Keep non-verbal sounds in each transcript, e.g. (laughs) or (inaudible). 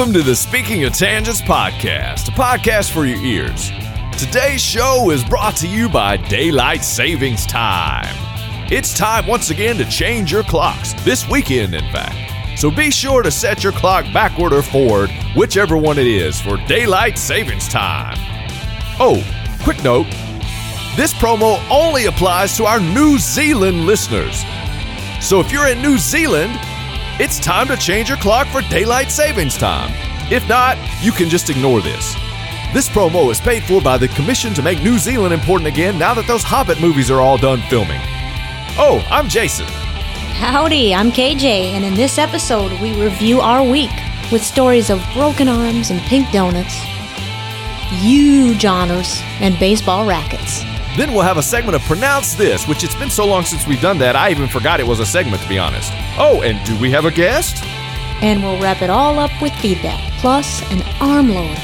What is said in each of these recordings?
Welcome to the Speaking of Tangents podcast, a podcast for your ears. Today's show is brought to you by Daylight Savings Time. It's time once again to change your clocks, this weekend, in fact. So be sure to set your clock backward or forward, whichever one it is, for Daylight Savings Time. Oh, quick note this promo only applies to our New Zealand listeners. So if you're in New Zealand, it's time to change your clock for daylight savings time. If not, you can just ignore this. This promo is paid for by the Commission to make New Zealand important again now that those Hobbit movies are all done filming. Oh, I'm Jason. Howdy, I'm KJ, and in this episode, we review our week with stories of broken arms and pink donuts, huge honors, and baseball rackets. Then we'll have a segment of Pronounce This, which it's been so long since we've done that, I even forgot it was a segment, to be honest. Oh, and do we have a guest? And we'll wrap it all up with feedback, plus an armload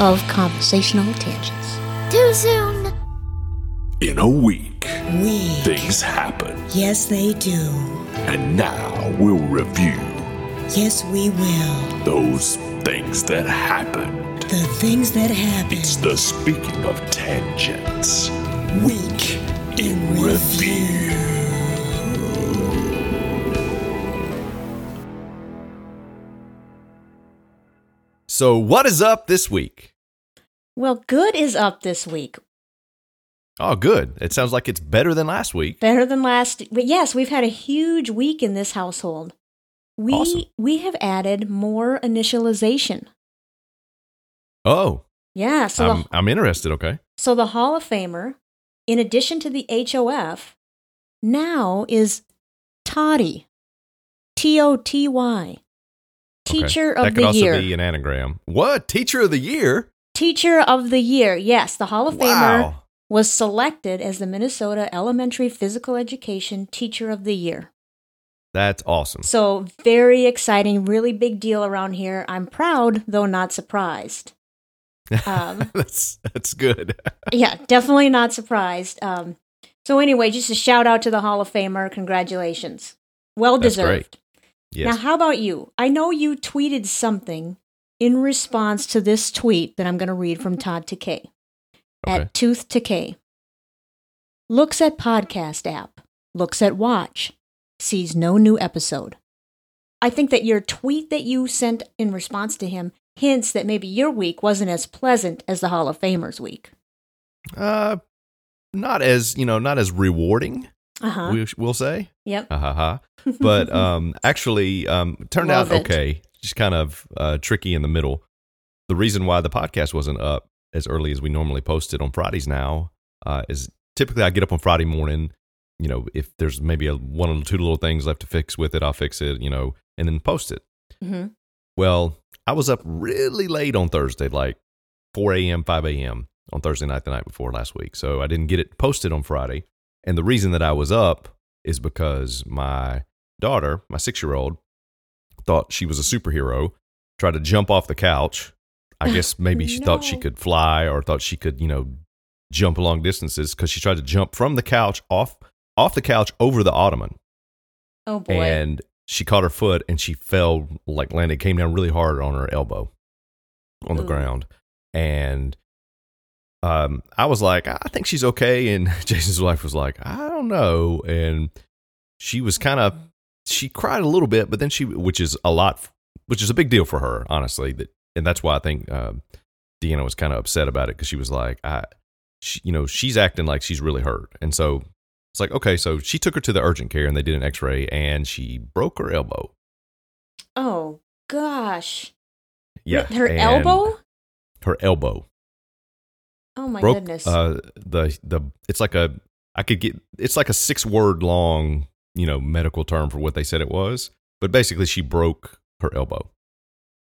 of conversational tangents. Too soon. In a week, We. things happen. Yes, they do. And now we'll review Yes, we will. those things that happened. The things that happen. It's the speaking of tangents. Week in review. So, what is up this week? Well, good is up this week. Oh, good. It sounds like it's better than last week. Better than last. But yes, we've had a huge week in this household. We Awesome. we have added more initialization. Oh, Yeah, so I'm, the, I'm interested, okay. so the Hall of Famer, in addition to the HOF, now is Toddy. T O T Y. Teacher okay. year. that could also be an anagram. What? Teacher of the year? Teacher of the year. Yes, the Hall of Famer was selected as the Minnesota Elementary Physical Education Teacher of the Year. That's awesome. So, very exciting, really big deal around here. I'm proud, though not surprised. Um, (laughs) that's that's good. (laughs) yeah, definitely not surprised. Um, so, anyway, just a shout out to the Hall of Famer. Congratulations. Well That's deserved. Yes. Now, how about you? I know you tweeted something in response to this tweet that I'm going to read from Todd Takei Okay. at Tooth Takei. Looks at podcast app, looks at watch, sees no new episode. I think that your tweet that you sent in response to him hints that maybe your week wasn't as pleasant as the Hall of Famers week. Uh, not as you know, not as rewarding. Uh huh. We, we'll say. Yep. Ha. (laughs) But um, actually, um, turned Love out it. okay. Just kind of uh, tricky in the middle. The reason why the podcast wasn't up as early as we normally post it on Fridays now uh, is typically I get up on Friday morning. You know, if there's maybe a one or two little things left to fix with it, I'll fix it. You know, and then post it. hmm Well, I was up really late on Thursday, like 4 a.m., 5 a.m. on Thursday night, the night before last week. So I didn't get it posted on Friday. And the reason that I was up is because my daughter, my six year old, thought she was a superhero, tried to jump off the couch. I (laughs) guess maybe she thought she could fly or thought she could, you know, jump long distances because she tried to jump from the couch off off the couch over the ottoman Oh boy. and she caught her foot and she fell like landed came down really hard on her elbow on the Ooh. ground. And um i was like i think she's okay. And (laughs) jason's wife was like i don't know. And she was kind of she cried a little bit but then she which is a lot which is a big deal for her honestly that and that's why i think um deanna was kind of upset about it because she was like i she, you know she's acting like she's really hurt. And so it's like okay so she took her to the urgent care and they did an x-ray and she broke her elbow oh gosh. yeah Her elbow? her elbow Oh my broke goodness. uh the the it's like a i could get it's like a six word long you know medical term for what they said it was but basically she broke her elbow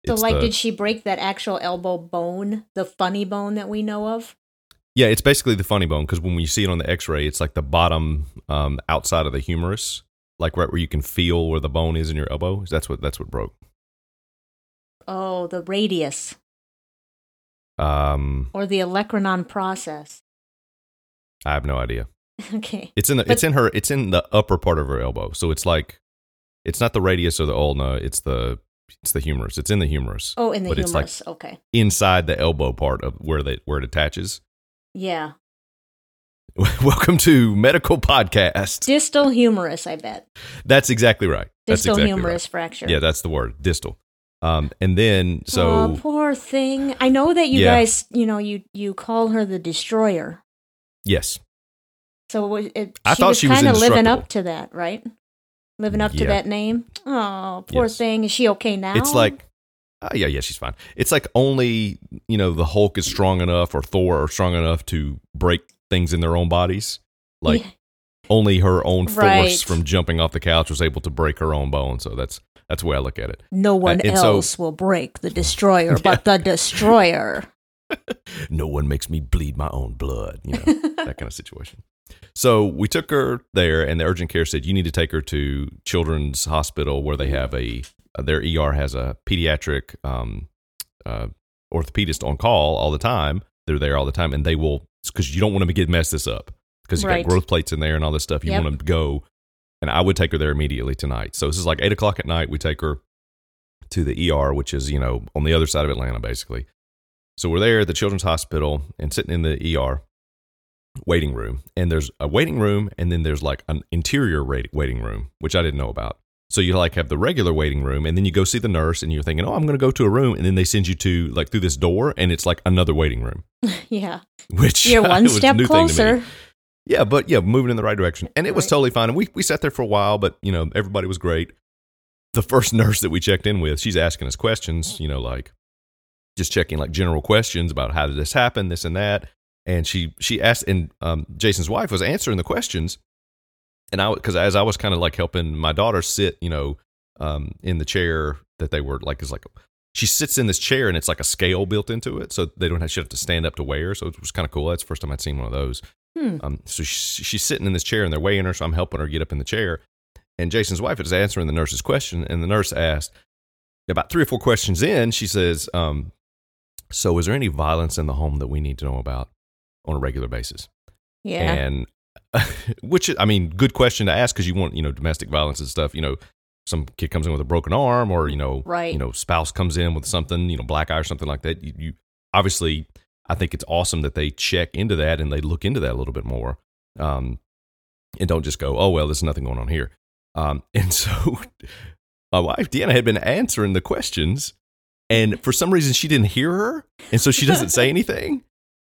so, It's like, the- did she break that actual elbow bone, the funny bone that we know of? Yeah it's basically the funny bone because when you see it on the x-ray it's like the bottom um outside of the humerus like right where you can feel where the bone is in your elbow that's what that's what broke Oh, the radius um or the olecranon process. i have no idea (laughs) Okay. It's in the But- it's in her it's in the upper part of her elbow. So it's like it's not the radius or the ulna, it's the it's the humerus. It's in the humerus. Oh, in the but it's like humerus. okay. inside the elbow part of where they where it attaches. Yeah. (laughs) Welcome to Medical Podcast. Distal humerus, I bet. That's exactly right. That's Distal exactly humerus right. fracture. Yeah, that's the word. Distal. Um, and then so oh, poor thing. I know that you Yeah. guys, you know, you you call her the destroyer. yes, So it, it, I thought was she was kind of living up to that, right? Living up to that name. Oh, poor Yes. thing. Is she okay now? it's like. Uh, yeah, yeah, she's fine. It's like only you know the Hulk is strong enough or Thor are strong enough to break things in their own bodies. Like Yeah. only her own force Right. from jumping off the couch was able to break her own bone. So that's that's the way I look at it. no one and so- else will break the (laughs) destroyer but the destroyer. (laughs) No one makes me bleed my own blood. You know (laughs) that kind of situation. So we took her there, and the urgent care said you need to take her to Children's Hospital where they have a their ER has a pediatric um, uh, orthopedist on call all the time. They're there all the time, and they will because you don't want them to get mess this up because you Right. got growth plates in there and all this stuff. You Yep. want them to go, and I would take her there immediately tonight. So this is like eight o'clock at night. We take her to the ER, which is you know on the other side of Atlanta, basically. So we're there at the Children's Hospital and sitting in the ER waiting room, and there's a waiting room, and then there's like an interior waiting room, which I didn't know about. So you like have the regular waiting room, and then you go see the nurse, and you're thinking, oh, I'm going to go to a room, and then they send you to like through this door, and it's like another waiting room, (laughs) yeah. which You're (laughs) one step new thing to me. closer. Yeah, but yeah, moving in the right direction. And it was totally fine. And we, we sat there for a while, but you know, everybody was great. The first (laughs) nurse that we checked in with, she's asking us questions, you know, like just checking like general questions about how did this happen, this and that. And she she asked, and um, Jason's wife was answering the questions. And I, because as I was kind of like helping my daughter sit, you know, um, in the chair that they were like, is like, she sits in this chair and it's like a scale built into it. So they don't have, she have to stand up to weigh her. So it was kind of cool. That's the first time I'd seen one of those. Hmm. Um, so she's, she's sitting in this chair and they're weighing her. So I'm helping her get up in the chair. And Jason's wife is answering the nurse's question. And the nurse asked, about three or four questions in, she says, um, So is there any violence in the home that we need to know about on a regular basis? Yeah. And (laughs) which, I mean, good question to ask because you want, you know, domestic violence and stuff. You know, some kid comes in with a broken arm or, you know, Right. you know, spouse comes in with something, you know, black eye or something like that. You, you obviously, I think it's awesome that they check into that and they look into that a little bit more. Um, and don't just go, oh, well, there's nothing going on here. Um, (laughs) and so my wife, Deanna, had been answering the questions. And for some reason, she didn't hear her. And so she doesn't say (laughs) anything.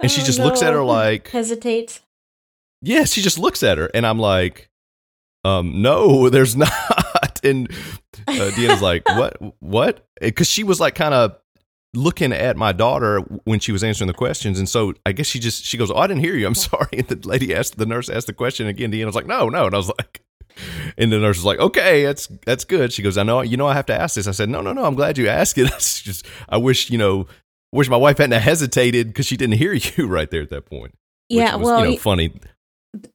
And she Oh, just looks at her like, hesitates. Yeah, she just looks at her. And I'm like, um, no, (laughs) there's not. And uh, Deanna's like, (laughs) what? What? Because she was like kind of looking at my daughter when she was answering the questions. And so I guess she just, she goes, oh, I didn't hear you. I'm sorry. (laughs) And the lady asked, the nurse asked the question again. Deanna was like, no, no. And I was like, and the nurse was like, okay, that's, that's good. She goes, I know, you know, I have to ask this. I said, no, no, no. I'm glad you asked it. Just, I wish, you know, wish my wife hadn't hesitated because she didn't hear you right there at that point. Yeah, was, well, you know, funny.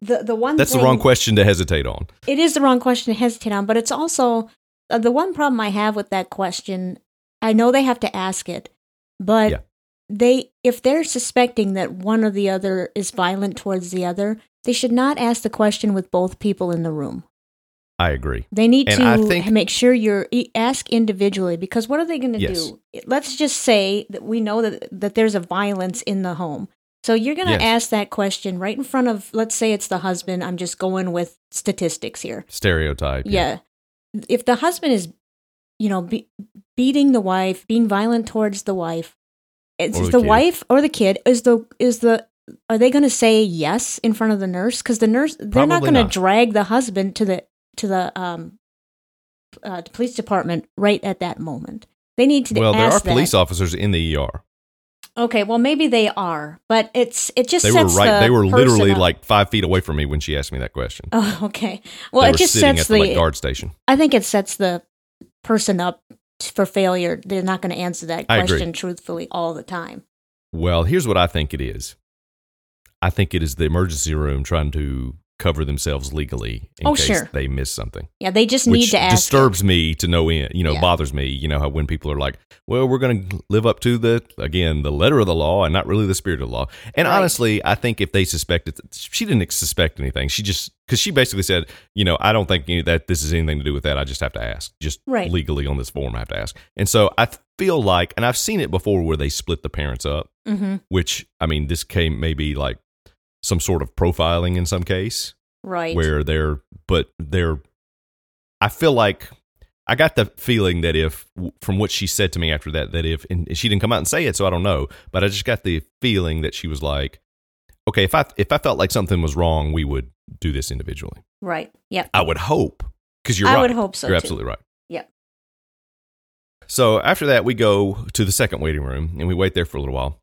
The the one That's the wrong question to hesitate on. It is the wrong question to hesitate on, but it's also uh, the one problem I have with that question. I know they have to ask it, but Yeah. they if they're suspecting that one or the other is violent towards the other, they should not ask the question with both people in the room. I agree. They need And to think- make sure you're ask individually because what are they going to Yes. do? Let's just say that we know that that there's a violence in the home. So you're going to Yes. ask that question right in front of let's say it's the husband. I'm just going with statistics here. Stereotype. Yeah. If the husband is, you know, be- beating the wife, being violent towards the wife, it's the the, wife or the kid is the is the are they going to say yes in front of the nurse? Because the nurse they're not going to drag the husband to the to the um uh, police department right at that moment. They need to Well, there are that. police officers in the ER. Okay, well maybe they are, but it's it just They were right. the They were literally up. like five feet away from me when she asked me that question. Oh, (laughs) okay. Well, they it just sets at the the guard station. I think it sets the person up for failure. They're not going to answer that question truthfully all the time. Well, here's what I think it is. I think it is the emergency room trying to cover themselves legally in Oh, case sure. they miss something. Yeah, they just need to ask. disturbs me to no end. You know, Yeah. bothers me. You know how when people are like, "Well, we're going to live up to the again the letter of the law and not really the spirit of the law." And Right. honestly, I think if they suspected, she didn't suspect anything. She just because she basically said, "You know, I don't think that this is anything to do with that. I just have to ask, just Right. legally on this form, I have to ask." And so I feel like, and I've seen it before where they split the parents up, hmm which I mean, this came maybe like some sort of profiling in some case Right. where they're but they're i feel like i got the feeling that if from what she said to me after that that if and she didn't come out and say it so i don't know but i just got the feeling that she was like okay if i if i felt like something was wrong we would do this individually Right. Yep. i would hope because you're I right would hope so, you're too. absolutely right Yep. so after that we go to the second waiting room and we wait there for a little while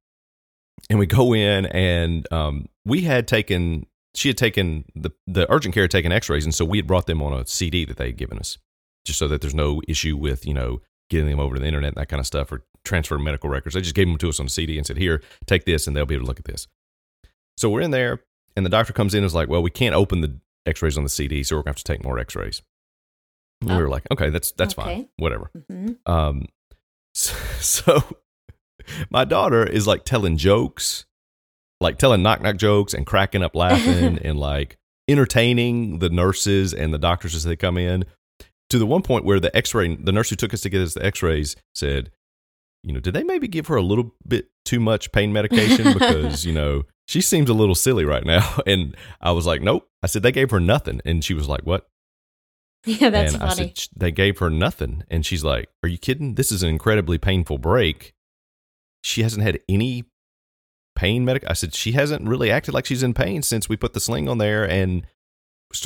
and we go in and um, we had taken she had taken the the urgent care had taken x-rays and so we had brought them on a cd that they had given us just so that there's no issue with you know getting them over to the internet and that kind of stuff or transfer medical records. They just gave them to us on a cd and said here take this and they'll be able to look at this. So we're in there and the doctor comes in and is like well we can't open the x-rays on the cd so we're going to have to take more x-rays. And we Oh. were like okay that's that's Okay. fine whatever. Hmm um, (laughs) so, so my daughter is like telling jokes, like telling knock knock jokes and cracking up laughing (laughs) and like entertaining the nurses and the doctors as they come in. To the one point where the X-ray, the nurse who took us to get us the X-rays said, you know, did they maybe give her a little bit too much pain medication (laughs) because you know she seems a little silly right now? (laughs) And I was like, nope. I said they gave her nothing, and she was like, what? Yeah, that's and I funny. said, they gave her nothing. And she's like, Are you kidding? This is an incredibly painful break. She hasn't had any pain medic. I said, She hasn't really acted like she's in pain since we put the sling on there and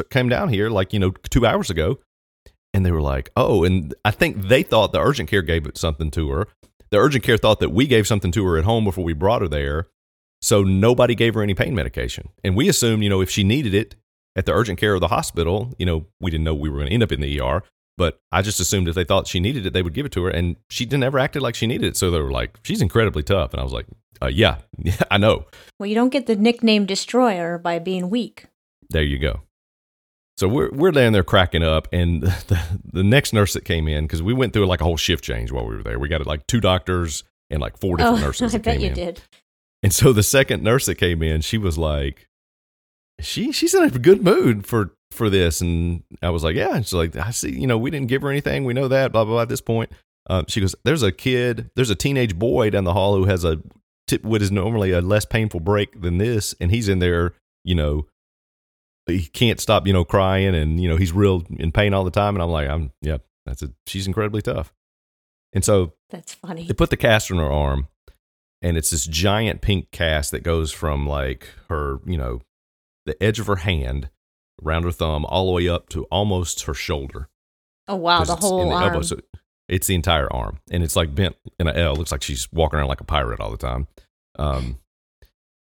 came down here like, you know, two hours ago. And they were like, Oh, and I think they thought the urgent care gave something to her. The urgent care thought that we gave something to her at home before we brought her there. So nobody gave her any pain medication. And we assumed, you know, if she needed it, at the urgent care of the hospital, you know, we didn't know we were going to end up in the ER, but I just assumed if they thought she needed it, they would give it to her. And she didn't ever acted like she needed it. So they were like, she's incredibly tough. And I was like, uh, yeah, (laughs) yeah, I know. well, you don't get the nickname Destroyer by being weak. There you go. So we're, we're laying there cracking up. And (laughs) the, the next nurse that came in, because we went through like a whole shift change while we were there, we got like two doctors and like four different oh, (laughs) nurses I bet came you in. did. And so the second nurse that came in, she was like, she she's in a good mood for for this, and I was like, yeah. And she's like, I see, you know, we didn't give her anything. We know that. Blah blah. blah at this point, um, she goes, there's a kid, there's a teenage boy down the hall who has a tip, what is normally a less painful break than this, and he's in there, you know. He can't stop, you know, crying, and you know he's real in pain all the time. And I'm like, I'm, yeah, that's it. She's incredibly tough. And so That's funny. they put the cast on her arm, and it's this giant pink cast that goes from like her, you know, the edge of her hand around her thumb all the way up to almost her shoulder. Oh wow, the whole arm. elbow, so it's the entire arm, and it's like bent in an L. Looks like she's walking around like a pirate all the time. Um,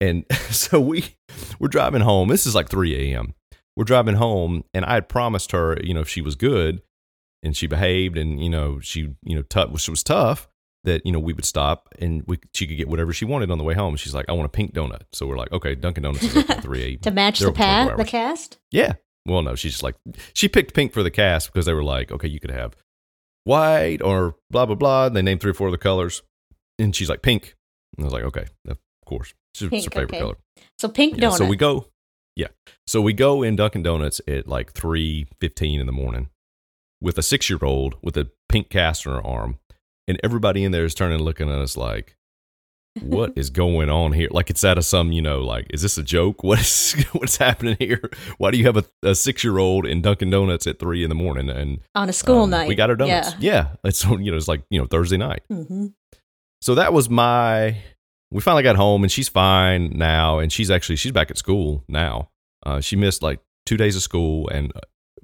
and (laughs) so we we're driving home. This is like 3 a.m. We're driving home, and I had promised her, you know, if she was good and she behaved, and you know, she you know, tough, which was tough, that you know we would stop and we she could get whatever she wanted on the way home. She's like, I want a pink donut. So we're like, okay, Dunkin' Donuts is open 3 (laughs) a.m. to match They're the open 24 pa- the cast. Yeah. Well, no, she's just like she picked pink for the cast because they were like, okay, you could have white or blah blah blah. And they named three or four of the colors, and she's like pink. And I was like, okay, of course, it's her favorite okay. color. So pink Yeah, donut. so we go, yeah. So we go in Dunkin' Donuts at like three fifteen in the morning with a six year old with a pink cast on her arm, and everybody in there is turning and looking at us like, "What is going on here?" Like it's out of some, you know, like is this a joke? (laughs) What is (laughs) what's happening here? Why do you have a, a six year old in Dunkin' Donuts at three in the morning? And on a school um, night. we got our donuts. Yeah. Yeah, it's you know it's like you know Thursday night. hmm So that was my. We finally got home, and she's fine now, and she's actually she's back at school now. Uh, she missed like two days of school, and uh,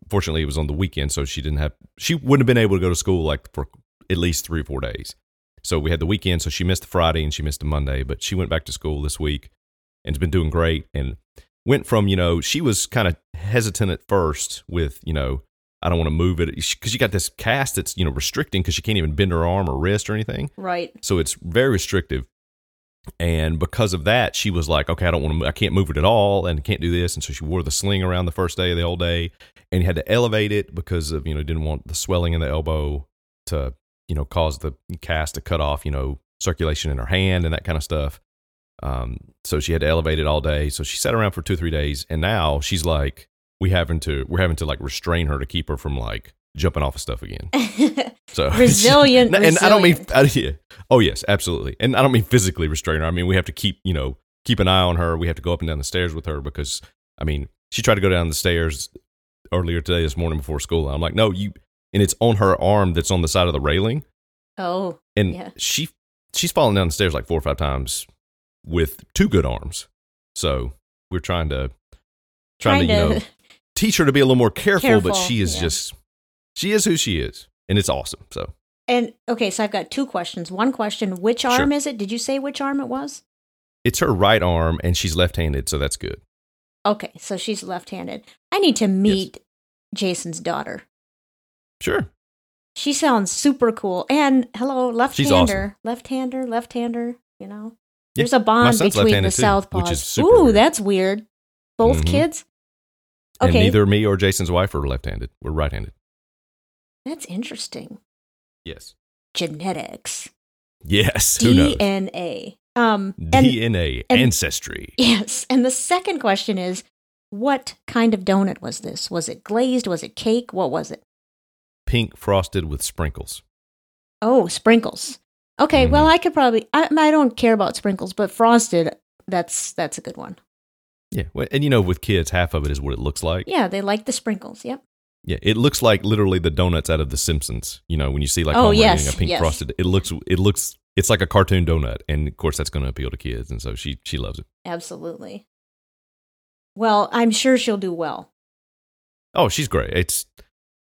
fortunately, it was on the weekend, so she didn't have. She wouldn't have been able to go to school like for at least three or four days. So we had the weekend, so she missed the Friday and she missed the Monday, but she went back to school this week and has been doing great. And went from you know she was kind of hesitant at first with you know I don't want to move it because you got this cast that's you know restricting because she can't even bend her arm or wrist or anything. Right. So it's very restrictive. And because of that, she was like, okay, I don't want to, I can't move it at all and can't do this. And so she wore the sling around the first day of the whole day and you had to elevate it because of, you know, didn't want the swelling in the elbow to, you know, cause the cast to cut off, you know, circulation in her hand and that kind of stuff. Um, so she had to elevate it all day. So she sat around for two, three days. And now she's like, we having to, we're having to like restrain her to keep her from like jumping off of stuff again. (laughs) So (laughs) Resilient, and I don't mean. I, (laughs) yeah. Oh yes, absolutely. And I don't mean physically restrain her. I mean we have to keep, you know, keep an eye on her. We have to go up and down the stairs with her because, I mean, she tried to go down the stairs earlier today, this morning before school. I'm like, no, you, and it's on her arm that's on the side of the railing, oh, and Yeah. she, she's fallen down the stairs like four or five times with two good arms. So we're trying to, trying, to, you know, (laughs) teach her to be a little more careful, but she is yeah. just, she is who she is, and it's awesome. So. And okay, so I've got two questions. One question: Which Sure. arm is it? Did you say which arm it was? It's her right arm, and she's left-handed, so that's good. Okay, so she's left-handed. I need to meet Jason's daughter. Sure. She sounds super cool. And hello, left-hander, left-hander, left-hander. You know, Yeah, there's a bond between the too, southpaws. which is super Ooh, weird. that's weird. Both Mhm. kids. And Okay, neither me or Jason's wife are left-handed. We're right-handed. that's interesting. Yes. Genetics, Yes. Who knows? DNA. Um, and DNA, and- ancestry. Yes. And the second question is what kind of donut was this? Was it glazed? Was it cake? What was it? Pink frosted with sprinkles. Oh, sprinkles. Okay, Mhm. well, I could probably I, I don't care about sprinkles, but frosted that's that's a good one. Yeah. well, And you know, with kids, half of it is what it looks like. Yeah, they like the sprinkles. Yep. Yeah. It looks like literally the donuts out of The Simpsons. You know, when you see like Oh, Homer yes, eating a pink yes. frosted, it looks, it looks, it's like a cartoon donut. And of course, that's going to appeal to kids. And so she, she loves it. Absolutely. Well, I'm sure she'll do well. Oh, she's great. It's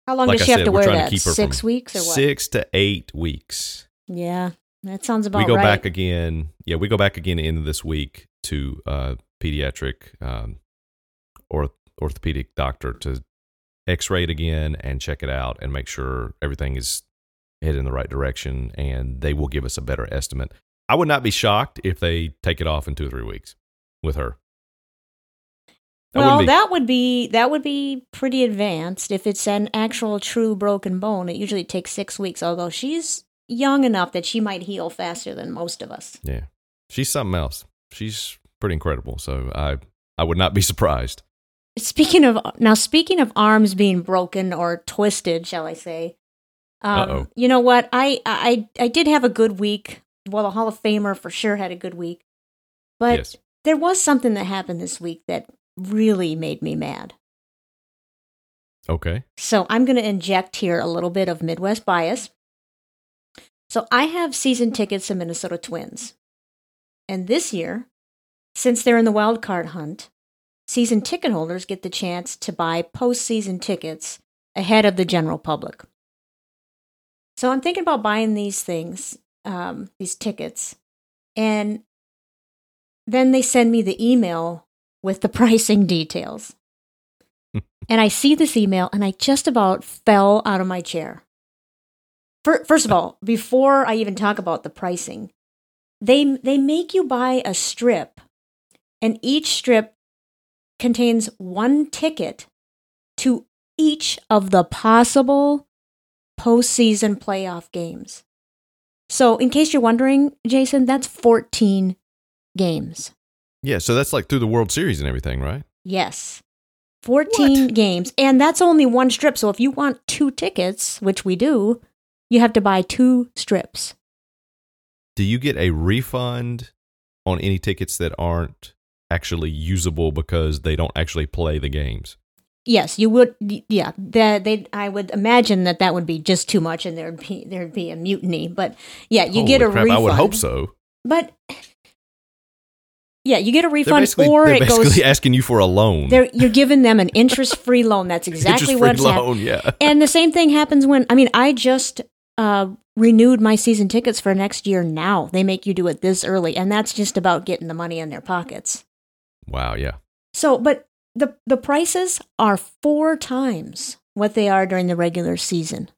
How long like does she have to wear that? to Six weeks or what? six to eight weeks. Yeah, that sounds about we go right. back again. Yeah, we go back again at the end of this week to uh, pediatric um, or orthopedic doctor to X-ray it again and check it out and make sure everything is headed in the right direction. And they will give us a better estimate. I would not be shocked if they take it off in two or three weeks with her. Well, be. that would be that would be pretty advanced if it's an actual true broken bone. It usually takes six weeks, although she's young enough that she might heal faster than most of us. yeah, she's something else. She's pretty incredible. So I I would not be (laughs) surprised. Speaking of now, speaking of arms being broken or twisted, shall I say? Um, you know what? I, I I did have a good week. Well, the Hall of Famer for sure had a good week, but yes. there was something that happened this week that really made me mad. Okay. So I'm going to inject here a little bit of Midwest bias. So I have season tickets to Minnesota Twins. And this year, since they're in the wild card hunt, season ticket holders get the chance to buy postseason tickets ahead of the general public. So I'm thinking about buying these things, um, these tickets, and then they send me the email with the pricing details. (laughs) and I see this email, and I just about fell out of my chair. First of all, before I even talk about the pricing, they they make you buy a strip, and each strip contains one ticket to each of the possible postseason playoff games. So, in case you're wondering, Jason, that's 14 games. Yeah. So that's like through the World Series and everything, right? Yes. 14 What? games. And that's only one strip. So, if you want two tickets, which we do, you have to buy two strips. Do you get a refund on any tickets that aren't actually usable because they don't actually play the games? Yes, you would. Yeah, that they. I would imagine that that would be just too much, and there'd be there'd be a mutiny. But yeah, you get a crap, refund. I would hope so. But yeah, you get a They're refund, or they're it basically goes. (laughs) asking you for a loan. You're giving them an interest-free loan. That's (laughs) exactly happening. loan, yeah. (laughs) And the same thing happens when I mean, I just uh, renewed my season tickets for next year. Now they make you do it this early, and that's just about getting the money in their pockets. Wow, yeah. So, but the the prices are four times what they are during the regular season.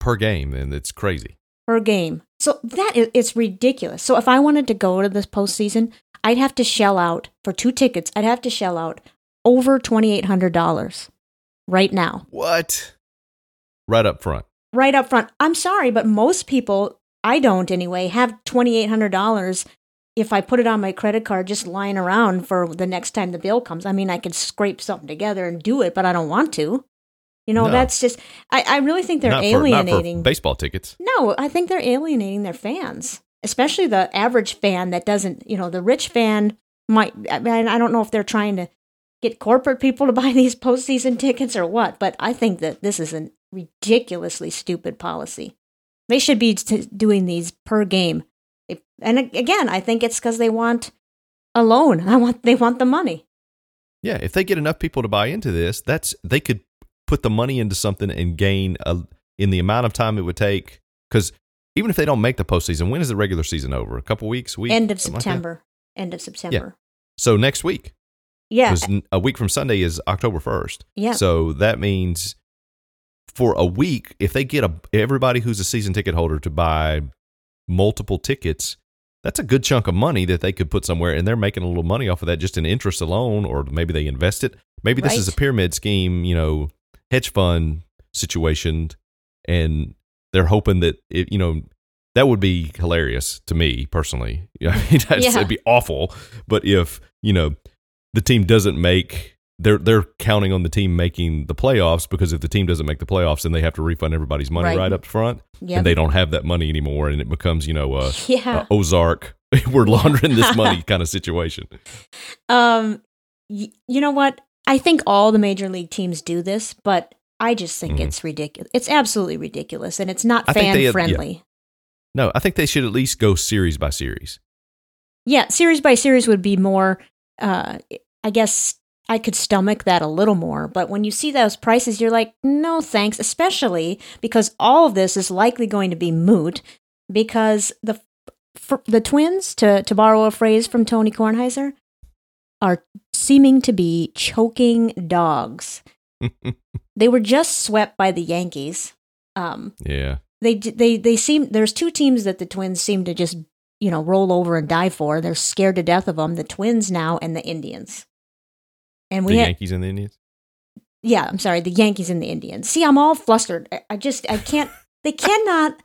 Per game, and it's crazy. Per game. So that is it's ridiculous. So if I wanted to go to this postseason, I'd have to shell out for two tickets. I'd have to shell out over twenty eight hundred dollars right now, What? Right up front. right up front. I'm sorry, but most people, I don't anyway, have twenty eight hundred dollars. If I put it on my credit card, just lying around for the next time the bill comes. I mean, I could scrape something together and do it, but I don't want to. You know, No. that's just. I, I really think they're not alienating. for baseball tickets. No, I think they're alienating their fans, especially the average fan that doesn't, you know, the rich fan might. I mean, I don't know if they're trying to get corporate people to buy (laughs) these postseason tickets or what, but I think that this is a ridiculously stupid policy. They should be t- doing these per game. If- And again, I think it's because they want a loan. (laughs) I want they want the money. Yeah, if they get enough people to buy into this, that's they could put the money into something and gain a, in the amount of time it would take. Because even if they don't make the postseason, when is the regular season over? A couple weeks, week, End of something like? September. End of September. Yeah. so next week, Yeah. because a week from Sunday is October first. Yeah. So that means for a week, if they get a everybody who's a season ticket holder to buy multiple tickets, that's a good chunk of money that they could put somewhere, and they're making a little money off of that just in interest alone, or maybe they invest it. Maybe this is a pyramid scheme, you know, hedge fund situation, and they're hoping that it, you know, that would be hilarious to me personally. (laughs) I mean, that's, Yeah. it'd be awful, but if you know the team doesn't make they're they're counting on the team making the playoffs because if the team doesn't make the playoffs then they have to refund everybody's money right, Right. up front Yep. and they don't have that money anymore and it becomes you know uh, yeah. uh, Ozark (laughs) we're laundering this money (laughs) kind of situation Um, y- you know what? I think all the major league teams do this, but I just think Mhm. it's ridiculous. It's absolutely ridiculous, and it's not I they fan had- friendly. no I think they should at least go series by series Yeah. series by series would be more. Uh, I guess I could stomach that a little more, but when you see those prices, you're like, no thanks. Especially because all of this is likely going to be moot because the the Twins, to to borrow a phrase from Tony Kornheiser, are seeming to be choking dogs. (laughs) They were just swept by the Yankees. Um, yeah they they they seem there's two teams that the Twins seem to just you know roll over and die for. They're scared to death of them. The Twins now and the Indians. And the we had, Yankees and the Indians yeah, I'm sorry, the Yankees and the Indians. See, I'm all flustered. I, I just I can't. They cannot.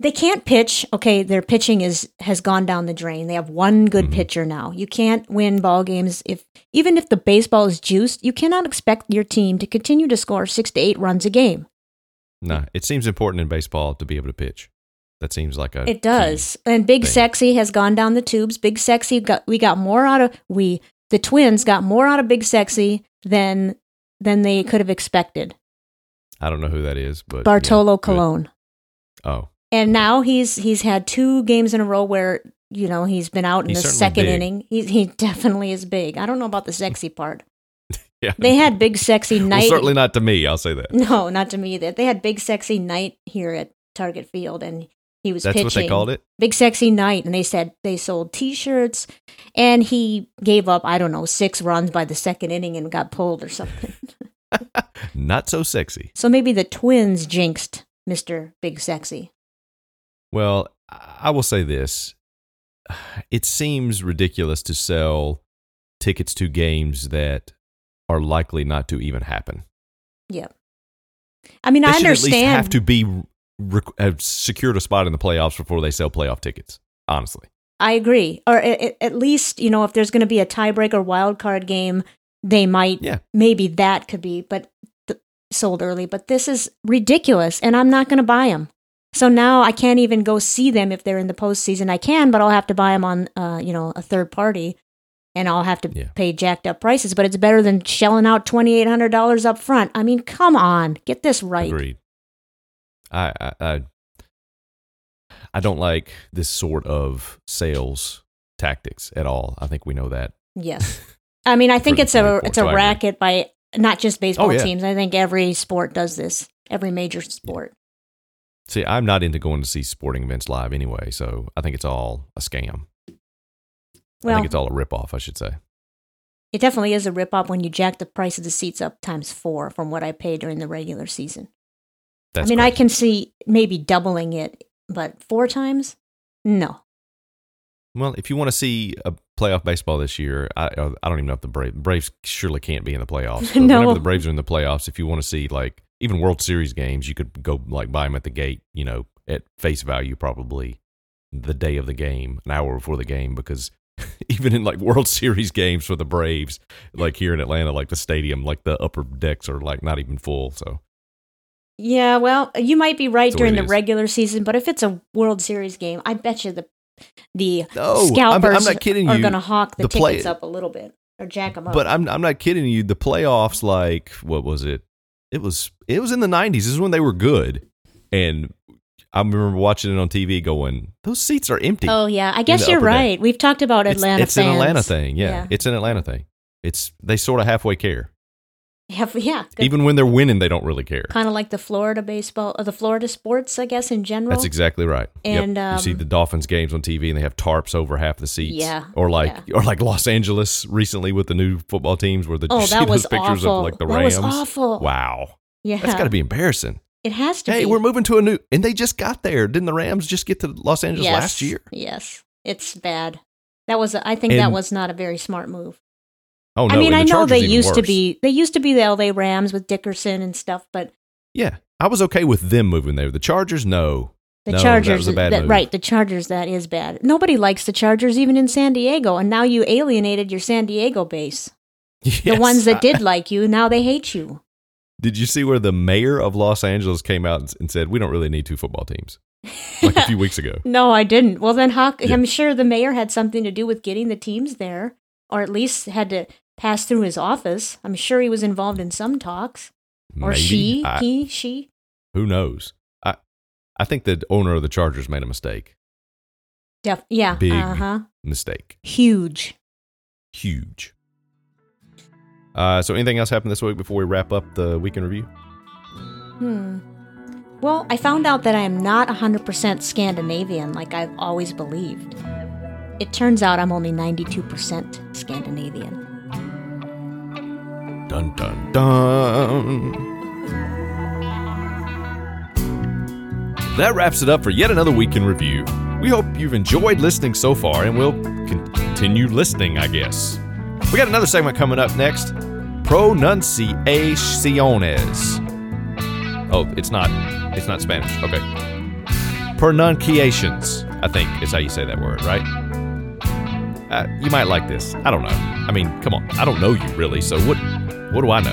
They can't pitch. Okay, their pitching is has gone down the drain. They have one good Mhm. pitcher now. You can't win ball games if even if the baseball is juiced. You cannot expect your team to continue to score six to eight runs a game. no it seems important in baseball to be able to pitch that seems like a It does. And Big thing. Sexy has gone down the tubes. Big Sexy got we got more out of we the twins got more out of Big Sexy than than they could have expected. I don't know who that is but Bartolo good. Colon. oh And now he's he's had two games in a row where you know he's been out in He's the second big. inning. He he definitely is big. I don't know about the sexy part. (laughs) yeah They had big sexy well, night. certainly not to me I'll say that no, not to me. That they had big sexy night here at Target Field, and he was that's pitching. what they called it Big Sexy Night, and they said they sold T-shirts, and he gave up I don't know six runs by the second inning and got pulled or something. (laughs) (laughs) not so sexy so maybe the Twins jinxed Mister Big Sexy. Well, I will say this. It seems ridiculous to sell tickets to games that are likely not to even happen. Yeah, I mean They I understand. at least have to be rec- have secured a spot in the playoffs before they sell playoff tickets. Honestly, I agree, or at, at least you know if there's going to be a tiebreaker wild card game, they might yeah, maybe that could be, but th- sold early. But this is ridiculous, and I'm not going to buy them. So now I can't even go see them if they're in the postseason. I can, but I'll have to buy them on, uh, you know, a third party, and I'll have to Yeah. pay jacked up prices. But it's better than shelling out twenty eight hundred dollars up front. I mean, come on, get this right. agreed. I, I I I don't like this sort of sales tactics at all. I think we know that. Yes, I mean, I (laughs) think it's a it's a racket by not just baseball Oh, yeah. teams. I think every sport does this. Every major sport. See, I'm not into going to see sporting events live anyway, so I think it's all a scam. I think it's all a ripoff, I should say. It definitely is a rip off when you jack the price of the seats up times four from what I paid during the regular season. That's I mean, I can see maybe doubling it but four times? No. Well, if you want to see a playoff baseball this year, I I don't even know if the Braves Braves surely can't be in the playoffs. (laughs) No. Whenever the Braves are in the playoffs, if you want to see like even World Series games, you could go like buy them at the gate. You know, at face value, probably the day of the game, an hour before the game, because (laughs) even in like World Series games for the Braves, like here in Atlanta, like the stadium, like the upper decks are like not even full. So Yeah, well, you might be right That's the during it the regular season, but if it's a World Series game, I bet you the the No, I'm- I'm scalpers not kidding are going to hawk the, The play- tickets up a little bit or jack them up. But I'm I'm not kidding you. The playoffs, like what was it? It was it was in the '90s. This is when they were good, and I remember watching it on TV, going, "Those seats are empty." oh yeah, I guess you're deck. right. We've talked about Atlanta it's an fans. Atlanta thing. Yeah, Yeah. it's an Atlanta thing. It's they sort of halfway care, Yeah, (laughs) yeah. even when they're winning, they don't really care. kind of like the Florida baseball or the Florida sports, I guess in general. That's exactly right. And, yep. you see um, the Dolphins games on TV, and they have tarps over half the seats. Yeah, or like or like Los Angeles recently with the new football teams, where the Oh, (laughs) you see those pictures awful. of like the That Rams. was awful. Wow, yeah, that's got to be embarrassing. It has to Hey, be. we're moving to a new, and they just got there. Didn't the Rams just get to Los Angeles yes, last year? Yes, it's bad. That was. A, I think that was not a very smart move. Oh no! I mean, I know they used to be. They used to be the LA Rams with Dickerson and stuff, but Yeah, I was okay with them moving there. The Chargers, no. The No, that Chargers, was a bad that- move. right? The Chargers, that is bad. Nobody likes the Chargers, even in San Diego. And now you alienated your San Diego base. (laughs) The ones that I- did like you, now they hate you. Did you see where the mayor of Los Angeles came out and, and said, "We don't really need two football teams"? Like a few weeks ago. (laughs) No, I didn't. Well, then, how, Yeah. I'm sure the mayor had something to do with getting the teams there, or at least had to pass through his office. I'm sure he was involved in some talks, or Maybe. she, I- he, she. Who knows? I I think the owner of the Chargers made a mistake. Def- yeah, Big. uh huh, Mistake. huge. Huge. Uh, so, anything else happened this week before we wrap up the weekend review? Hmm. Well, I found out that I am not 100% Scandinavian like I've always believed. It turns out I'm only 92% Scandinavian. Dun dun dun. That wraps it up for yet another week in review. We hope you've enjoyed listening so far and we'll continue listening, I guess. We got another segment coming up next Pronunciaciones. Oh, it's not it's not Spanish. Okay. Pronunciations, I think is how you say that word, right? Uh, you might like this. I don't know. I mean, come on. I don't know you really, so what what do I know?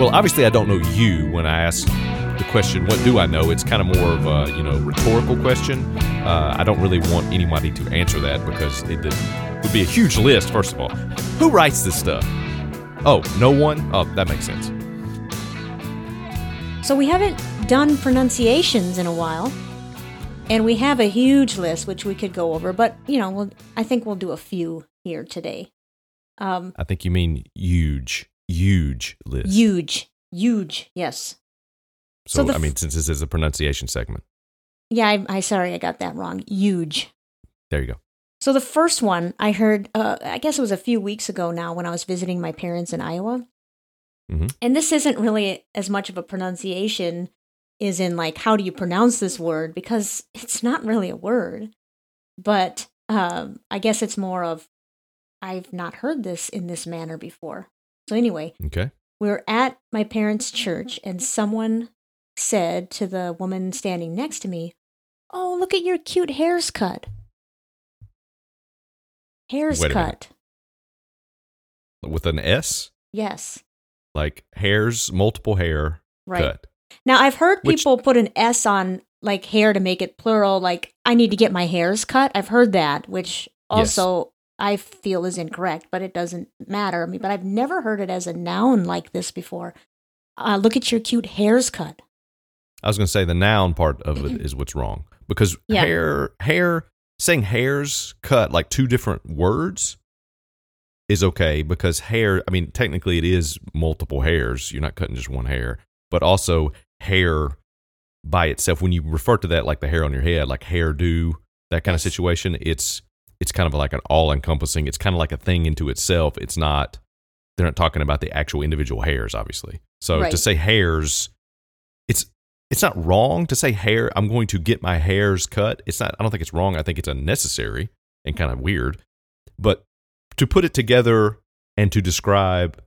Well, obviously I don't know you when I ask the question, what do I know? It's kind of more of a, you know, rhetorical question. Uh, I don't really want anybody to answer that because it, it would be a huge list, first of all. Who writes this stuff? Oh, no one? Oh, that makes sense. So we haven't done pronunciations in a while, and we have a huge list which we could go over, but you know, we'll, I think we'll do a few here today. Um, I think you mean huge, huge list. huge, huge, yes. So, so the I f- mean, since this is a pronunciation segment, Yeah, I, I sorry I got that wrong. Huge. there you go. So the first one I heard, uh, I guess it was a few weeks ago now when I was visiting my parents in Iowa. Mhm. And this isn't really as much of a pronunciation is in like how do you pronounce this word because it's not really a word, but um, I guess it's more of I've not heard this in this manner before. So anyway, Okay. we're at my parents' church and someone said to the woman standing next to me, "Oh, look at your cute hair's cut." Hair's Wait cut. With an S, Yes. like hairs, multiple hair Right. cut. Now I've heard Which- people put an S on like hair to make it plural, like I need to get my hairs cut. I've heard that, which also I feel is incorrect, but it doesn't matter. I mean, but I've never heard it as a noun like this before. Uh, look at your cute hairs cut. I was going to say the noun part of it (clears throat) is what's wrong because Yeah. hair, hair, saying hairs cut like two different words is okay because hair. I mean, technically it is multiple hairs. You're not cutting just one hair, but also hair by itself. When you refer to that like the hair on your head, like hairdo, that kind of situation, it's it's kind of like an all encompassing. It's kind of like a thing into itself. It's not. They're not talking about the actual individual hairs, obviously. So to say hairs, it's it's not wrong to say hair. I'm going to get my hairs cut. It's not. I don't think it's wrong. I think it's unnecessary and kind of weird. But to put it together and to describe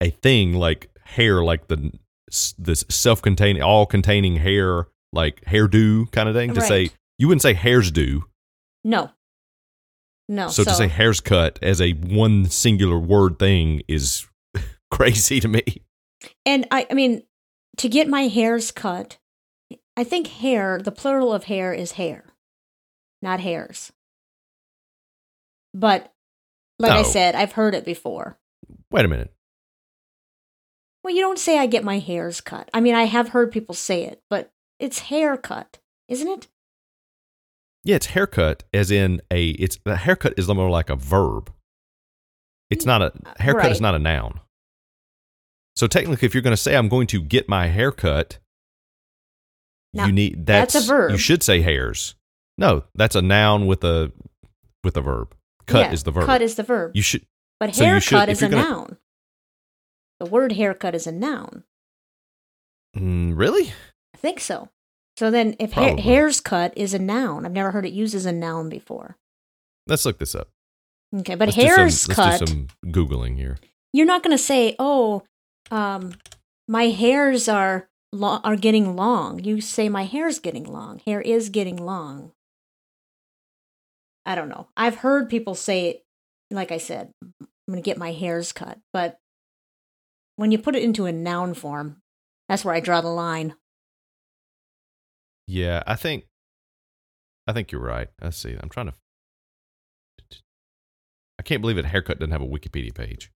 a thing like hair, like the this self-contained, all-containing hair, like hairdo kind of thing, to say you wouldn't say hairs do. No. No. So, to say hairs cut as a one singular word thing is (laughs) crazy to me. And I, I mean, to get my hairs cut, I think hair, the plural of hair is hair, not hairs. But like I oh. said, I've heard it before. Wait a minute. Well, you don't say I get my hairs cut. I mean, I have heard people say it, but it's hair cut, isn't it? Yeah, it's haircut as in a it's the haircut is more like a verb. It's not a haircut is not a noun. So technically if you're going to say I'm going to get my haircut, you need that's that's, a verb. You should say hairs. No, that's a noun with a with a verb. Cut Yeah, is the verb. Cut is the verb. you should but so haircut should- is a gonna- noun. The word haircut is a noun. mm, really? I think so. So then, if ha- hairs cut is a noun, I've never heard it used as a noun before. Let's look this up. Okay, but Let's do some- hairs cut, Let's do some googling here. you're not going to say, "Oh, um, my hairs are lo- are getting long." You say, "My hair's getting long. Hair is getting long." I don't know. I've heard people say it. Like I said, I'm going to get my hairs cut, but when you put it into a noun form, that's where I draw the line. Yeah, I think I think you're right. Let's see. I'm trying to I can't believe it haircut doesn't have a Wikipedia page.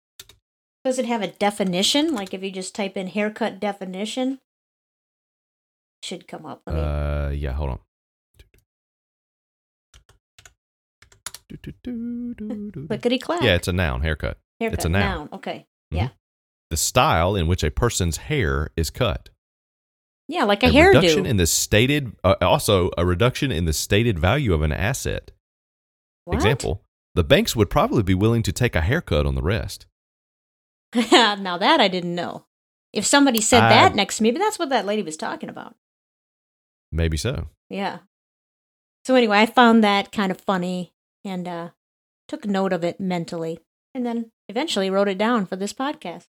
Does it have a definition? Like if you just type in haircut definition, should come up. Uh yeah, hold on. Clickety clack. Yeah, it's a noun, haircut. haircut. it's a noun. Okay. Mhm. Yeah. The style in which a person's hair is cut. Yeah, like a, a reduction in the stated uh, also a reduction in the stated value of an asset. What? Example, the banks would probably be willing to take a haircut on the rest. (laughs) now that I didn't know. If somebody said I- that next to me, but that's what that lady was talking about. Maybe so. Yeah. So anyway, I found that kind of funny and uh, took note of it mentally, and then eventually wrote it down for this podcast.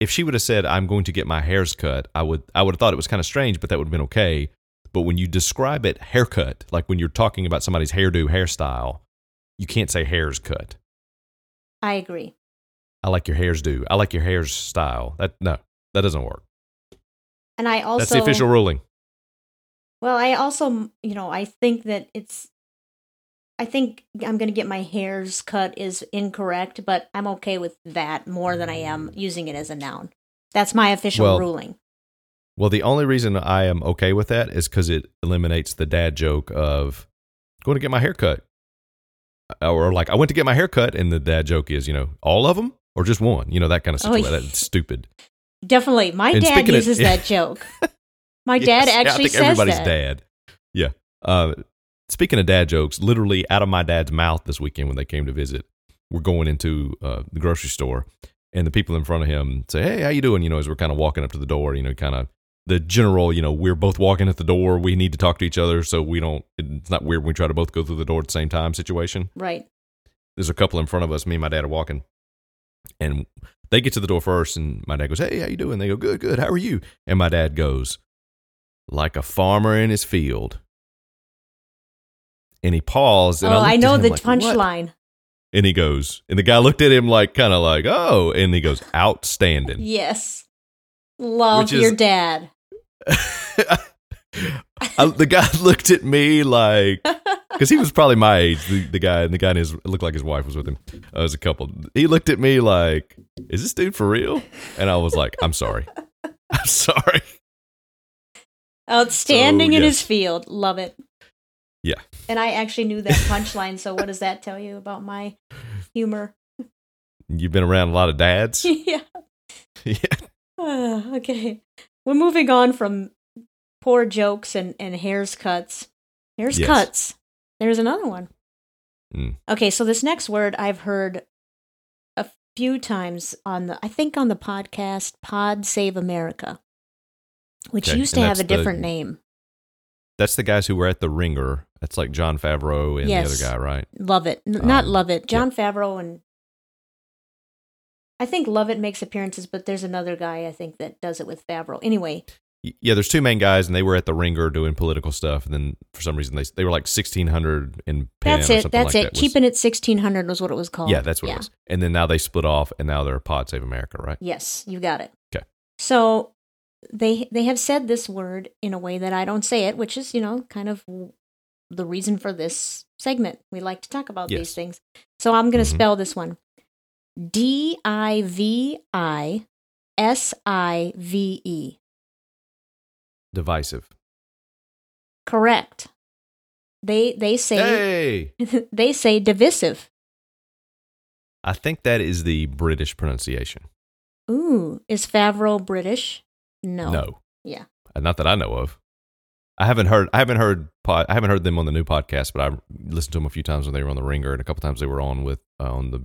If she would have said i'm going to get my hairs cut i would i would have thought it was kind of strange but that would have been okay. But when you describe it haircut like when you're talking about somebody's hairdo hairstyle you can't say hairs cut. I agree. i like your hairs do. I like your hairs style. That no that doesn't work. And I also that's the official ruling. Well, I also, you know, I think that it's I think I'm going to get my hairs cut is incorrect, but I'm okay with that more than I am using it as a noun. That's my official Well, ruling. well the only reason i am okay with that is because it eliminates the dad joke of going to get my hair cut or like i went to get my hair cut and the dad joke is you know all of them or just one you know that kind of Oh, yeah. that's stupid Definitely. My and dad speaking of- uses that (laughs) joke. My dad Yes, yeah, actually I think says everybody's that. dad. Yeah. Uh, speaking of dad jokes, literally out of my dad's mouth this weekend when they came to visit, we're going into uh, the grocery store, and the people in front of him say, "Hey, how you doing?" You know, as we're kind of walking up to the door, you know, kind of the general, you know, we're both walking at the door. We need to talk to each other so we don't. It's not weird when we try to both go through the door at the same time. Situation Right. there's a couple in front of us. Me and my dad are walking, and they get to the door first, and my dad goes, "Hey, how you doing?" They go, "Good, good. How are you?" And my dad goes, "Like a farmer in his field." And he paused, and oh, I, I know the like, punchline. And he goes, and the guy looked at him like, kind of like, "Oh," and he goes, "Outstanding." Yes. Love is- your dad. (laughs) I, the guy (laughs) looked at me like (laughs) because he was probably my age. The, the guy and the guy and his looked like his wife was with him. Uh, was a couple. He looked at me like, "Is this dude for real?" And I was like, "I'm sorry, I'm sorry." Outstanding So, in yes. his field. Love it. Yeah. And I actually knew that punchline, so what does that tell you about my humor? You've been around a lot of dads. (laughs) yeah. (laughs) yeah. Ah, (sighs) okay. We're moving on from poor jokes and, and hairs cuts. Hairs Yes. cuts. There's another one. Mm. Okay, so this next word I've heard a few times on the I think on the podcast Pod Save America. which Okay, used to have a that's the- different name. That's the guys who were at the Ringer. That's like Jon Favreau and Yes. the other guy, right? Love it. N- not Um, love it. Jon Favreau and I think Lovett makes appearances, but there's another guy I think that does it with Favreau. Anyway, Yeah, there's two main guys, and they were at the Ringer doing political stuff. And then for some reason, they they were like 1600 in pen that's it. That's like it. that. Keeping it 1600 was what it was called. yeah, that's what it was. And then now they split off, and now they're Pod Save America, right? Yes, you got it. Okay. So they they have said this word in a way that I don't say it, which is you know kind of the reason for this segment. We like to talk about Yes. these things. So I'm going to Mhm. spell this one: D I V I S I V E. Divisive. Correct. They they say Hey, (laughs) they say divisive. I think that is the British pronunciation. Ooh, is Favreau British? No. No, Yeah. Uh, not that I know of. I haven't heard. I haven't heard. Pod, I haven't heard them on the new podcast, but I listened to them a few times when they were on the Ringer, and a couple times they were on with uh, on the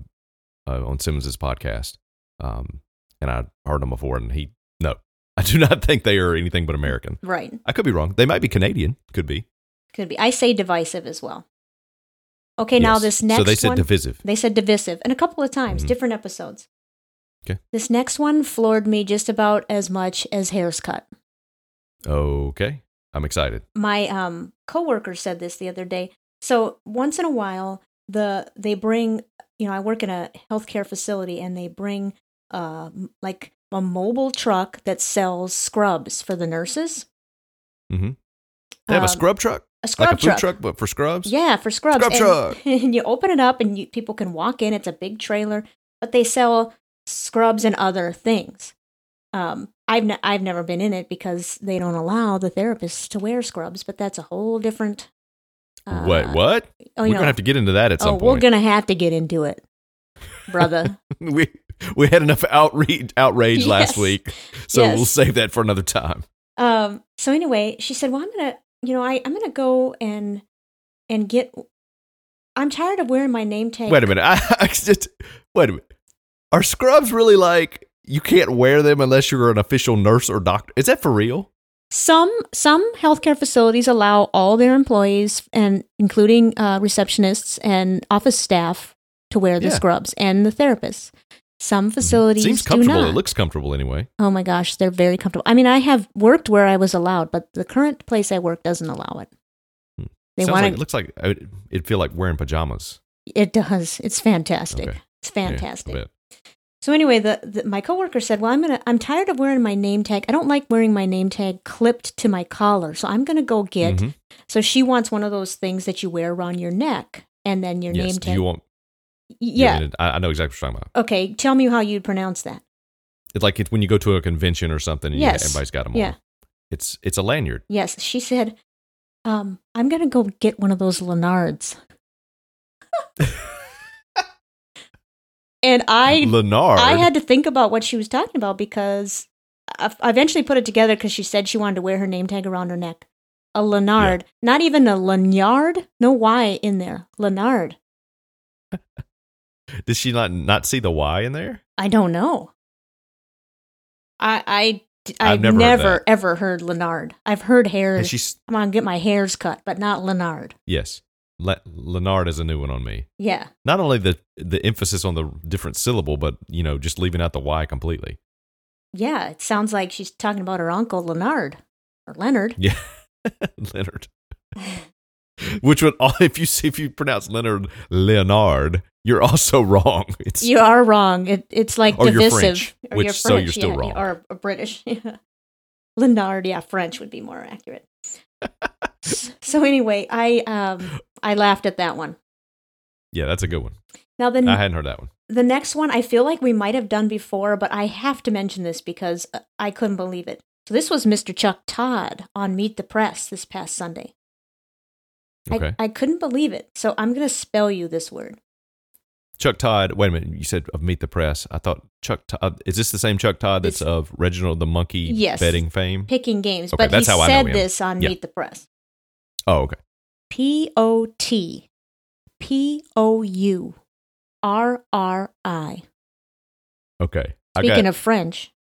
uh, on Simmons's podcast. Um, and I heard them before, and he no, (laughs) I do not think they are anything but American. Right. I could be wrong. They might be Canadian. Could be. Could be. I say divisive as well. Okay, now this next So they said one. divisive. They said divisive, and a couple of times, Mhm. different episodes. Okay. This next one floored me just about as much as hair's cut. Okay, I'm excited. My um coworker said this the other day. So once in a while, the they bring, you know, I work in a healthcare facility, and they bring uh like a mobile truck that sells scrubs for the nurses. Mm-hmm. They have a Um, scrub truck, A scrub like a food truck. truck, but for scrubs. Yeah, for scrubs. Scrub and, truck. (laughs) and you open it up, and you, people can walk in. It's a big trailer, but they sell scrubs and other things. Um, I've ne- I've never been in it because they don't allow the therapists to wear scrubs, but that's a whole different. Uh, what? What? Oh, We're you gonna have to get into that at some oh, we're gonna have to get into it, brother. (laughs) we we had enough outrage outrage last week, so Yes. we'll save that for another time. um. So anyway, she said, "Well, I'm gonna, you know, I I'm gonna go and and get. I'm tired of wearing my name tag. Wait a minute. (laughs) I, I just wait a minute. Are scrubs really like you can't wear them unless you're an official nurse or doctor? Is that for real? Some some healthcare facilities allow all their employees, and including uh, receptionists and office staff, to wear the Yeah. scrubs and the therapists. Some facilities Seems do comfortable. not. It looks comfortable anyway. oh my gosh, they're very comfortable. I mean, I have worked where I was allowed, but the current place I work doesn't allow it. Hmm. They want like, it looks like it- it'd feel like wearing pajamas. It does. It's fantastic. Okay. It's fantastic. bet. So anyway, the, the my coworker said, "Well, I'm gonna. I'm tired of wearing my name tag. I don't like wearing my name tag clipped to my collar. So I'm gonna go get. Mhm. So she wants one of those things that you wear around your neck, and then your Yes. name Do tag. you want? yeah. I, mean, I I know exactly what you're talking about. okay. Tell me how you'd pronounce that. It's like it's when you go to a convention or something. And you- Yes. everybody's got them Yeah. on. It's it's a lanyard. Yes, she said. Um, I'm gonna go get one of those Lenards. (laughs) and I Lenard. I had to think about what she was talking about because I I eventually put it together because she said she wanted to wear her name tag around her neck. A Lenard, not even a Lanyard, no Y in there. Lenard. Did she not not see the Y in there? I don't know. I I I've I've never never, heard ever heard Lenard. I've heard hairs. she's I'm gonna get my hairs cut, but not Lenard. yes. Le, Lenard is a new one on me. Yeah. Not only the the emphasis on the different syllable, but you know, just leaving out the Y completely. Yeah, it sounds like she's talking about her uncle Leonard or Leonard. Yeah, (laughs) Leonard. (laughs) Which would (laughs) if you see if you pronounce Leonard Leonard, you're also wrong. It's You are wrong. It, it's like Or you're divisive. French, Or which- you're so you're French, still yeah, wrong. Or, or British. Yeah. Leonard, yeah, French would be more accurate. So anyway, I um I laughed at that one. yeah, that's a good one. Now the I hadn't heard that one. the next one I feel like we might have done before, but I have to mention this because uh, I couldn't believe it. So this was Mr. Chuck Todd on Meet the Press this past Sunday. Okay, I, I couldn't believe it. So I'm going to spell you this word. Chuck Todd. Wait a minute, you said of Meet the Press. I thought Chuck Todd. Is this the same Chuck Todd that's It's- of Reginald the Monkey Yes. betting fame? Picking games, Okay, but that's he how I know said him. this on Yeah. Meet the Press. Oh, okay. P O T P O U R R I. Okay. I Speaking got, of French,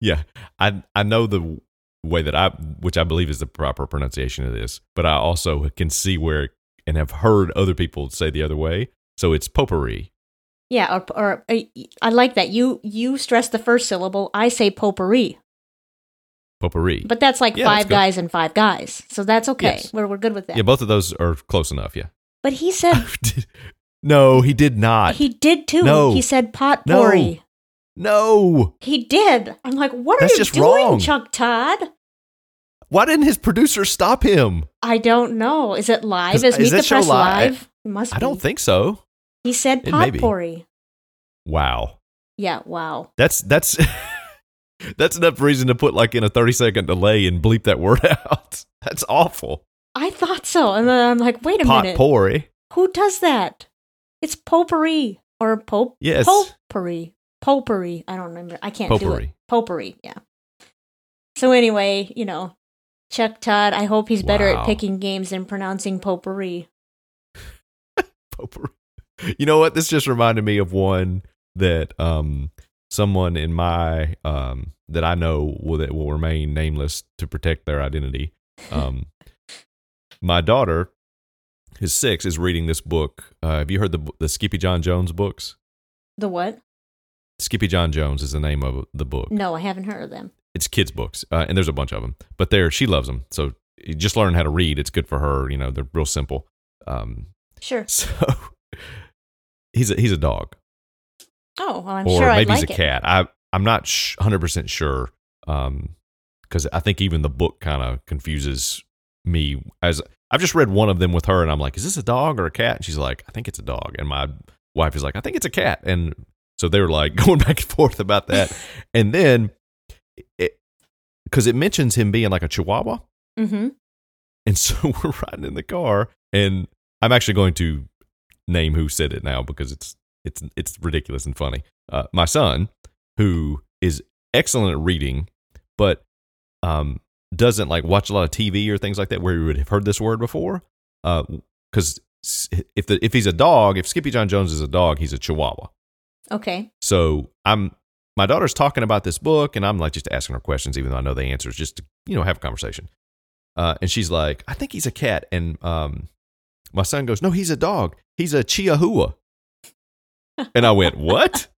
yeah, I I know the way that I, which I believe is the proper pronunciation of this, but I also can see where and have heard other people say the other way. So it's potpourri. Yeah, or, or uh, I like that. You you stress the first syllable. I say potpourri, Potpourri. but that's like Yeah, five good. guys and five guys, so that's okay. Yes. We're we're good with that. yeah, both of those are close enough. Yeah. But he said (laughs) no, he did not. he did too. No. He said potpourri. no. He did. I'm like, what That's are you doing, wrong. Chuck Todd? Why didn't his producer stop him? I don't know. Is it live? Is is Meet the Press live? live? It must I be. don't think so. He said potpourri. Wow. Yeah. Wow. That's that's (laughs) that's enough reason to put like in a 30 second delay and bleep that word (laughs) out. That's awful. I thought so, and then I'm like, wait a minute. Potpourri. Who does that? It's potpourri or pope. Yes. Potpourri. Potpourri. I don't remember. I can't do it. Potpourri. Potpourri. Yeah. So anyway, you know, Chuck Todd. I hope he's better Wow. at picking games than pronouncing potpourri. (laughs) Potpourri. You know what? This just reminded me of one that um someone in my um that I know will that will remain nameless to protect their identity. Um (laughs) my daughter who's six is reading this book. Uh, have you heard the the Skippyjon Jones books? The what? Skippyjon Jones is the name of the book. No, I haven't heard of them. it's kids books uh, and there's a bunch of them but there she loves them so you just learn how to read it's good for her you know they're real simple um, Sure. (laughs) so (laughs) he's a he's a dog Oh, well, I'm or sure I'd maybe like he's a it. cat. I i'm not sh- 100% sure um because i think even the book kind of confuses me as i've just read one of them with her and i'm like is this a dog or a cat? And she's like i think it's a dog. And my wife is like i think it's a cat. And so they were like (laughs) going back and forth about that. (laughs) And then it because it mentions him being like a chihuahua. Mm-hmm. and so (laughs) we're riding in the car, and I'm actually going to name who said it now because it's it's it's ridiculous and funny. Uh, my son, who is excellent at reading, but um, doesn't like watch a lot of TV or things like that where he would have heard this word before. Because if the if he's a dog, if Skippyjon Jones is a dog, he's a Chihuahua. Okay. So I'm my daughter's talking about this book, and I'm like just asking her questions, even though I know the answers, just to you know have a conversation. Uh, and she's like, "I think he's a cat," and um, my son goes, "No, he's a dog. He's a Chihuahua." And I went, "What?"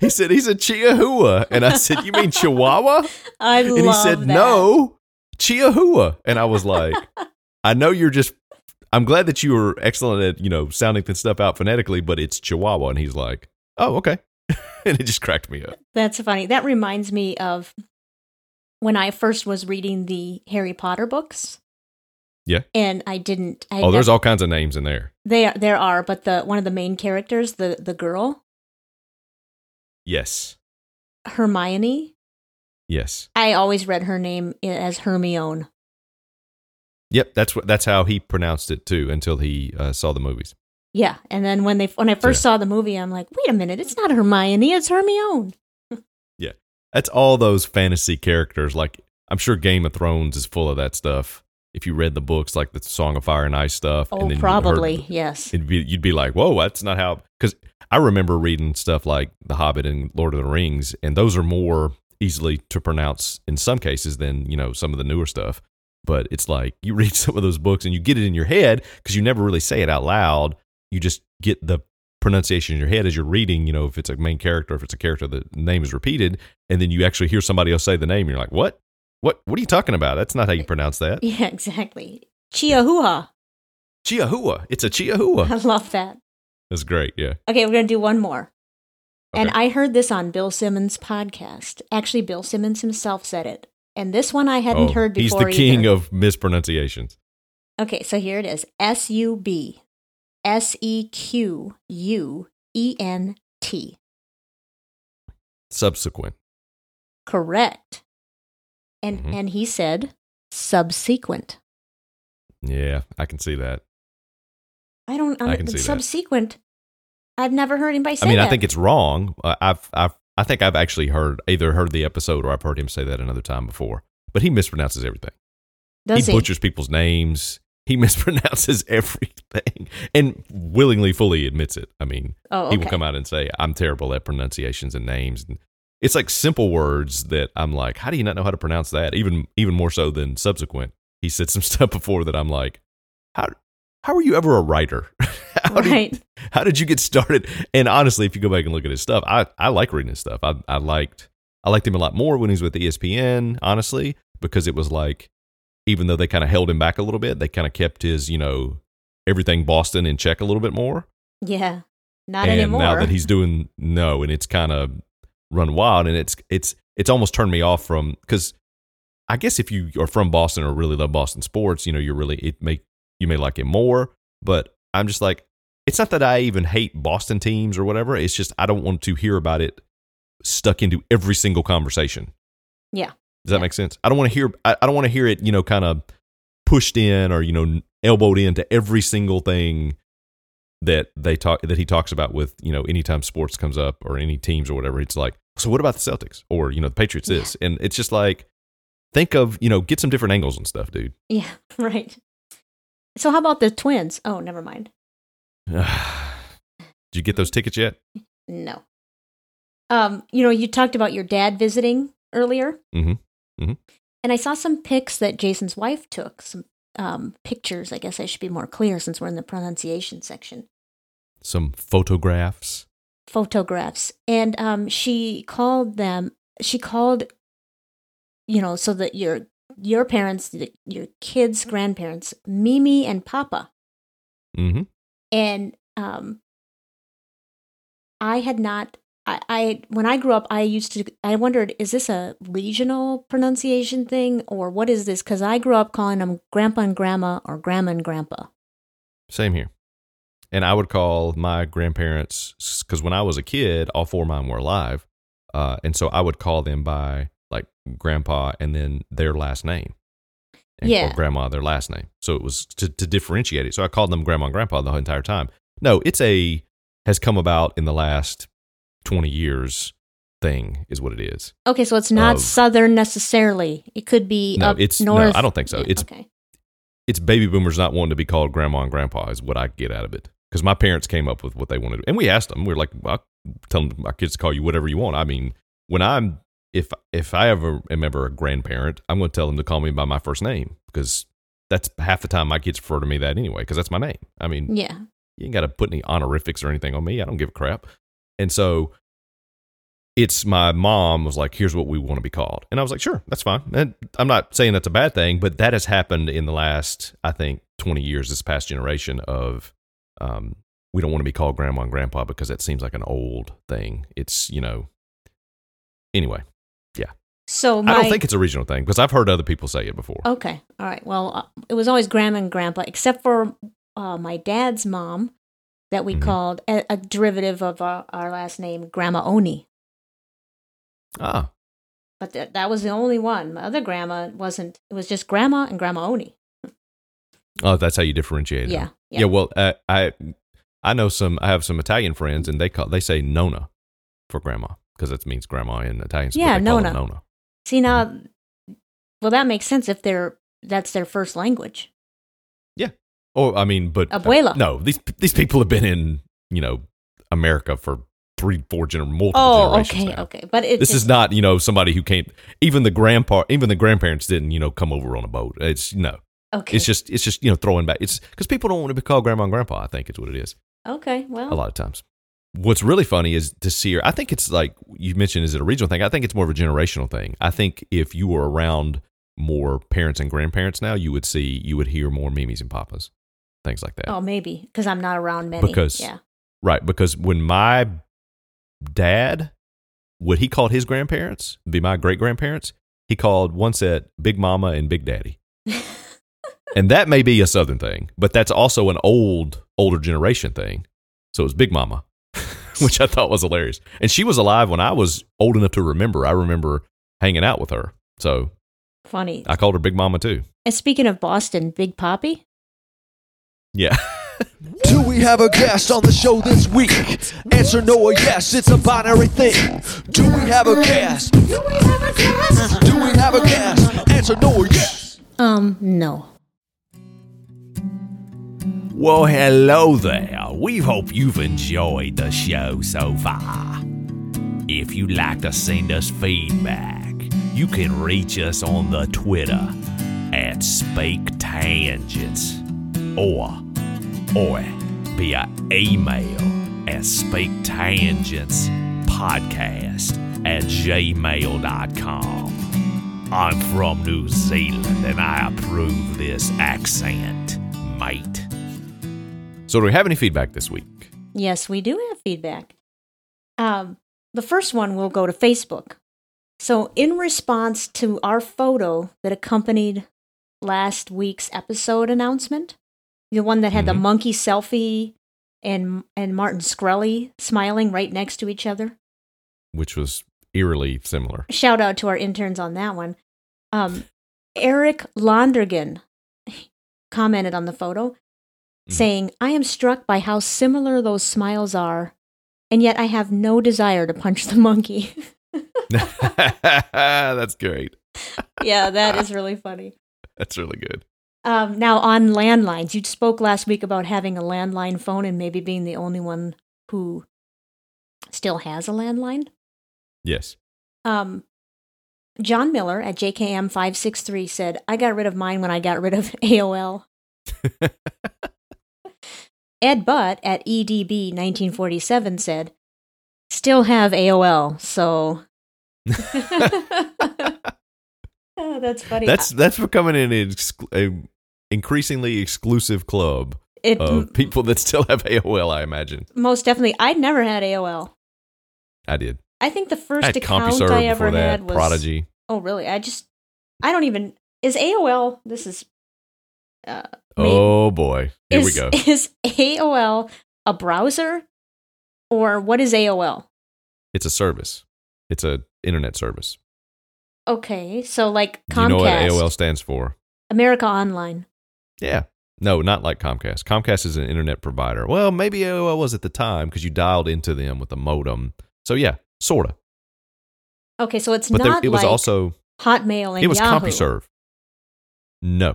he said, "He's a Chihuahua," and I said, "You mean Chihuahua?" (laughs) I And he said, that. "No, Chihuahua." And I was like, "I know you're just." I'm glad that you were excellent at you know sounding this stuff out phonetically, but it's Chihuahua, and he's like, "Oh, okay," (laughs) and it just cracked me up. That's funny. That reminds me of when I first was reading the Harry Potter books. Yeah. And I didn't. I Oh, there's nev- all kinds of names in there. There, there are, but the one of the main characters, the the girl Yes, Hermione, yes, I always read her name as Hermione. yep. That's what that's how he pronounced it too until he uh, saw the movies. Yeah, and then when they when I first saw the movie, I'm like, wait a minute, it's not Hermione, it's Hermione. (laughs) Yeah, that's all those fantasy characters. Like I'm sure Game of Thrones is full of that stuff. If you read the books, like the Song of Fire and Ice stuff, Oh, and then probably heard- yes. it'd be, you'd be like, "Whoa, that's not how." Because I remember reading stuff like The Hobbit and Lord of the Rings, and those are more easily to pronounce in some cases than you know some of the newer stuff. But it's like you read (laughs) some of those books and you get it in your head because you never really say it out loud. You just get the pronunciation in your head as you're reading. You know, if it's a main character, if it's a character, the name is repeated, and then you actually hear somebody else say the name, and you're like, "What? What? What are you talking about? That's not how you pronounce that." (laughs) Yeah, exactly. Chihuahua. Chihuahua. It's a Chihuahua. (laughs) I love that. That's great. Yeah. Okay, we're gonna do one more. And I heard this on Bill Simmons' podcast. Actually, Bill Simmons himself said it. And this one I hadn't Oh, heard before. He's the king either. of mispronunciations. Okay, so here it is S U B S E Q U E N T. Subsequent. Correct. And Mhm. and he said subsequent. Yeah, I can see that. I don't I under- can see that. subsequent. I've never heard anybody say I mean, that. I think it's wrong. I- I've, I've, I think I've actually heard either heard the episode or I've heard him say that another time before. But he mispronounces everything. Does he he? butchers people's names. He (laughs) mispronounces everything and willingly, fully admits it. I mean, oh, he will come out and say, "I'm terrible at pronunciations and names." And it's like simple words that I'm like, how do you not know how to pronounce that? Even even more so than subsequent. He said some (laughs) stuff before that I'm like, how how were you ever a writer? (laughs) how, Right. did, how did you get started? And honestly, if you go back and look at his stuff, I, I like reading his stuff. I, I liked I liked him a lot more when he was with ESPN, honestly, because it was like even though they kind of held him back a little bit, they kind of kept his, you know, everything Boston in check a little bit more. Yeah. Not and anymore. now that he's doing no, and it's kind of run wild, and it's it's it's almost turned me off from because I guess if you are from Boston or really love Boston sports, you know, you're really it may you may like it more, but I'm just like it's not that I even hate Boston teams or whatever. It's just I don't want to hear about it stuck into every single conversation. Yeah. Does that Yeah. make sense? I don't want to hear I, I don't want to hear it, you know, kind of pushed in or you know elbowed into every single thing that they talk that he talks about with you know anytime sports comes up or any teams or whatever it's like so what about the celtics or you know the patriots this and it's just like think of you know get some different angles and stuff dude yeah. (laughs) Right. So how about the twins? Oh, never mind. (sighs) did you get those tickets yet No. Um, you know, you talked about your dad visiting earlier. Mhm. Mhm. And I saw some pics that Jason's wife took, some um, pictures. I guess I should be more clear since we're in the pronunciation section. some photographs Photographs. And um, she called them, she called, you know, so that your your parents, your kids' grandparents, Mimi and Papa. mm-hmm. and um i had not I, I when i grew up i used to i wondered is this a regional pronunciation thing or what is this because i grew up calling them grandpa and grandma or grandma and grandpa same here and i would call my grandparents because when i was a kid all four of mine were alive uh, and so i would call them by like grandpa and then their last name and, Yeah. or grandma their last name. So it was to, to differentiate it. So i called them grandma and grandpa the whole entire time. No it's a has come about in the last 20 years thing is what it is. Okay so it's not Of- southern necessarily. It could be No, up it's- no, north. I don't think so. Yeah, It's- okay. it's baby boomers not wanting to be called grandma and grandpa is what I get out of it. Because my parents came up with what they wanted, and we asked them. We are like, well, "Tell them my kids to call you whatever you want." I mean, when I'm if if I ever am ever a grandparent, I'm going to tell them to call me by my first name because that's half the time my kids refer to me that anyway because that's my name. I mean, yeah you ain't got to put any honorifics or anything on me. I don't give a crap. And so it's my mom was like, here's what we want to be called. And I was like, sure, that's fine. And I'm not saying that's a bad thing, but that has happened in the last, I think, 20 years, this past generation of, um, we don't want to be called grandma and grandpa because that seems like an old thing. It's, you know, anyway, yeah. so my I don't think it's a regional thing because I've heard other people say it before. Okay. All right. Well, uh, it was always grandma and grandpa, except for uh, my dad's mom, that we Mhm. called a, a derivative of our, our last name, Grandma Oni. Ah, But th- that was the only one. My other grandma wasn't. It was just Grandma and Grandma Oni. Oh, that's how you differentiate. it. Yeah. Yeah. Yeah. well, uh, I I know some. I have some Italian friends, and they call they say Nona for grandma because that means grandma in Italian. Yeah, they call it Nonna. Nona. See now, well, that makes sense if they're that's their first language. Yeah. Or I mean, but uh, Abuela. no, these these people have been in you know America for three, four gener- multiple Oh, generations. okay, now. okay. But it's This is not you know somebody who came. Even the grandpa, even the grandparents didn't you know come over on a boat. It's no. Okay. It's just it's just you know throwing back. It's because people don't want to be called grandma and grandpa. I think is what it is. okay. Well, a lot of times. What's really funny is to see her. I think it's like you mentioned, is it a regional thing? I think it's more of a generational thing. I think if you were around more parents and grandparents now, you would see, you would hear more Mimis and Papas, things like that. oh, maybe because I'm not around many. Because- yeah. Right. Because when my dad, what he called his grandparents, be my great grandparents, he called one set Big Mama and Big Daddy. (laughs) and that may be a Southern thing, but that's also an old, older generation thing. So it was Big Mama, (laughs) which I thought was hilarious. And she was alive when I was old enough to remember. I remember hanging out with her. So Funny. I called her Big Mama too. And speaking of Boston, Big Papi. Yeah. (laughs) Do we have a guest on the show this week? Answer no or yes, it's a binary thing. Do we have a guest? Do we have a guest? Do we have a guest? Answer no or yes. Um, no. Well, hello there. We hope you've enjoyed the show so far. If you'd like to send us feedback, you can reach us on the Twitter at Speak Tangents or or via email at speaktangents podcast at gmail.com. I'm from New Zealand and I approve this accent, mate. So, do we have any feedback this week? Yes, we do have feedback. Um, the first one will go to Facebook. So, in response to our photo that accompanied last week's episode announcement, the one that had the Mhm. monkey selfie and and Martin Shkreli smiling right next to each other. Which was eerily similar. Shout out to our interns on that one. Um, Eric Londergan (laughs) commented on the photo, Mhm. saying, "I am struck by how similar those smiles are, and yet I have no desire to punch the monkey." (laughs) That's great. yeah, that is (laughs) really funny. That's really good. Um, now, on landlines, you spoke last week about having a landline phone and maybe being the only one who still has a landline. Yes. Um, John Miller at JKM563 said, I got rid of mine when I got rid of (laughs) AOL. Ed Butt at E EDB1947 said, still have AOL, so. (laughs) Oh, that's funny. That's that's becoming an exclu- a increasingly exclusive club it, of people that still have AOL. I imagine. most definitely. I never had AOL. I did. I think the first had account CompuServe I ever before that. had was Prodigy. Oh, really? I just I don't even is AOL. This is uh, Oh boy, here is, we go. (laughs) Is AOL a browser or what is AOL? It's a service. It's a internet service. Okay, so like Do you know what AOL stands for? America Online. Yeah. No, not like Comcast. Comcast is an internet provider. Well, maybe AOL was at the time because you dialed into them with a modem. So yeah, sorta. Okay, so it's But there, not it was like also Hotmail and it was Yahoo. CompuServe. No,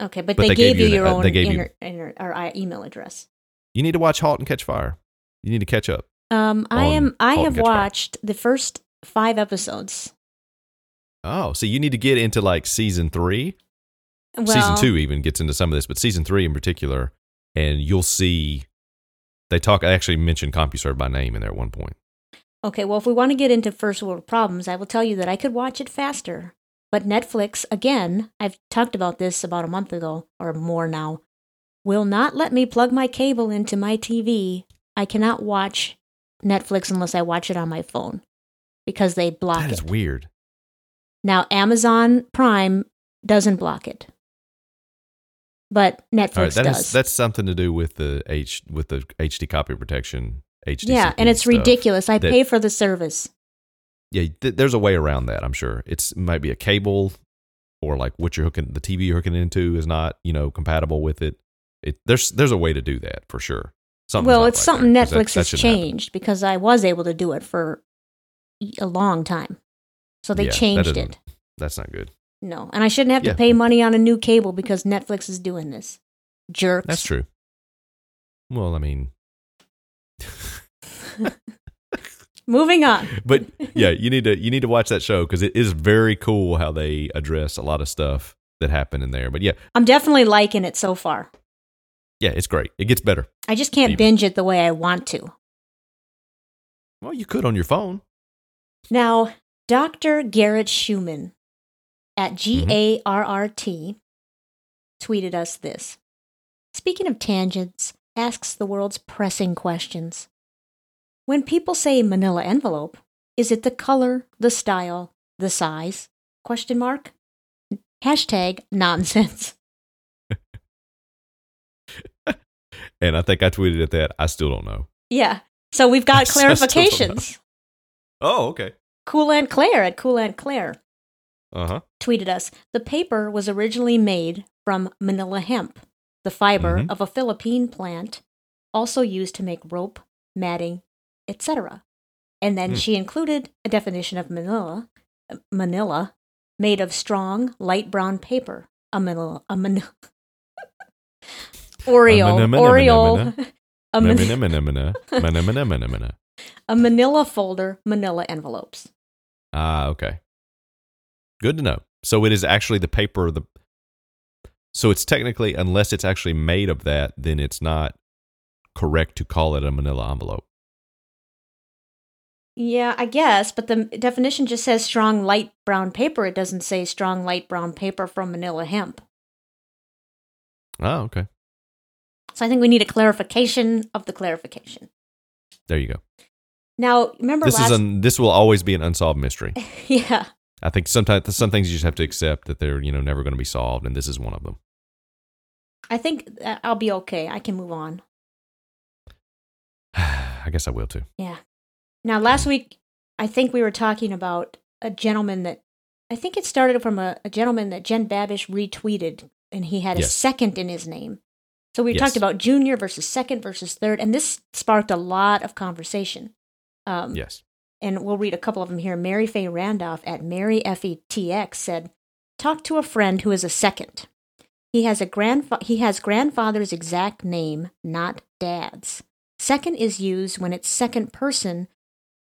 Okay, but, But they, they gave gave you you your uh, own they gave you- inter, or uh, email address. you need to watch *Halt and Catch Fire*. You need to catch up. Um, I am. I Halt have Catch Fire. watched the first five episodes. Oh, so you need to get into like season three. Well, season two even gets into some of this, but season three in particular, and you'll see they talk. I actually mentioned CompuServe by name in there at one point. Okay, well, if we want to get into first world problems, I will tell you that I could watch it faster. But Netflix, again, I've talked about this about a month ago or more now, will not let me plug my cable into my TV. I cannot watch Netflix unless I watch it on my phone because they block That it. is weird. Now, Amazon Prime doesn't block it, but Netflix All right, that does. has, that's something to do with the H with the HD copy protection. HD. yeah, and it's ridiculous. I that- pay for the service. Yeah, th- there's a way around that. I'm sure it's it might be a cable, or like what you're hooking the TV you're hooking into is not you know compatible with it. It there's there's a way to do that for sure. Something's well, it's something there, that- Netflix that has happen. changed because I was able to do it for a long time. So they Yeah, changed it. That's not good. No, and I shouldn't have to pay money on a new cable because Netflix is doing this. Jerks. That's true. Well, I mean, (laughs) (laughs) Moving on. but yeah, you need to you need to watch that show because it is very cool how they address a lot of stuff that happened in there. But yeah, I'm definitely liking it so far. yeah, it's great. It gets better. I just can't Even. binge it the way I want to. Well, you could on your phone. Now, Dr. Garrett Schumann at Mm-hmm. G A R R T tweeted us this. Speaking of tangents, asks the world's pressing questions. When people say manila envelope, is it the color, the style, the size? Question mark. Hashtag nonsense. (laughs) And I think I tweeted at that. I still don't know. Yeah. So we've got (laughs) I clarifications. Oh, okay. Cool Aunt Claire at Cool Aunt Claire. Uh huh. tweeted us the paper was originally made from manila hemp, the fiber Mhm. of a Philippine plant, also used to make rope, matting, etc. And then Hmm. she included a definition of manila, manila, made of strong light brown paper. A manila, a manila. (laughs) Oreo, manila, Oreo, manila. (laughs) a man- Manamana, manamana, manamana, manamana. a manila folder, manila envelopes. Ah, okay. Good to know. So it is actually the paper. The so it's technically, unless it's actually made of that, then it's not correct to call it a Manila envelope. Yeah, I guess, but the definition just says strong light brown paper. It doesn't say strong light brown paper from manila hemp. Oh, okay. So I think we need a clarification of the clarification. There you go. Now, remember This last is an this will always be an unsolved mystery. (laughs) Yeah. I think sometimes some things you just have to accept that they're you know never going to be solved, and this is one of them. I think uh, I'll be okay. I can move on. (sighs) I guess I will too. Yeah. Now, last week, I think we were talking about a gentleman that I think it started from a, a gentleman that Jen Babish retweeted, and he had a Yes. second in his name. So we Yes. talked about junior versus second versus third, and this sparked a lot of conversation. Um, Yes. and we'll read a couple of them here. Mary Faye Randolph at Mary FETX said, "Talk to a friend who is a second. He has a grandfa- he has grandfather's exact name, not dad's. Second is used when it's second person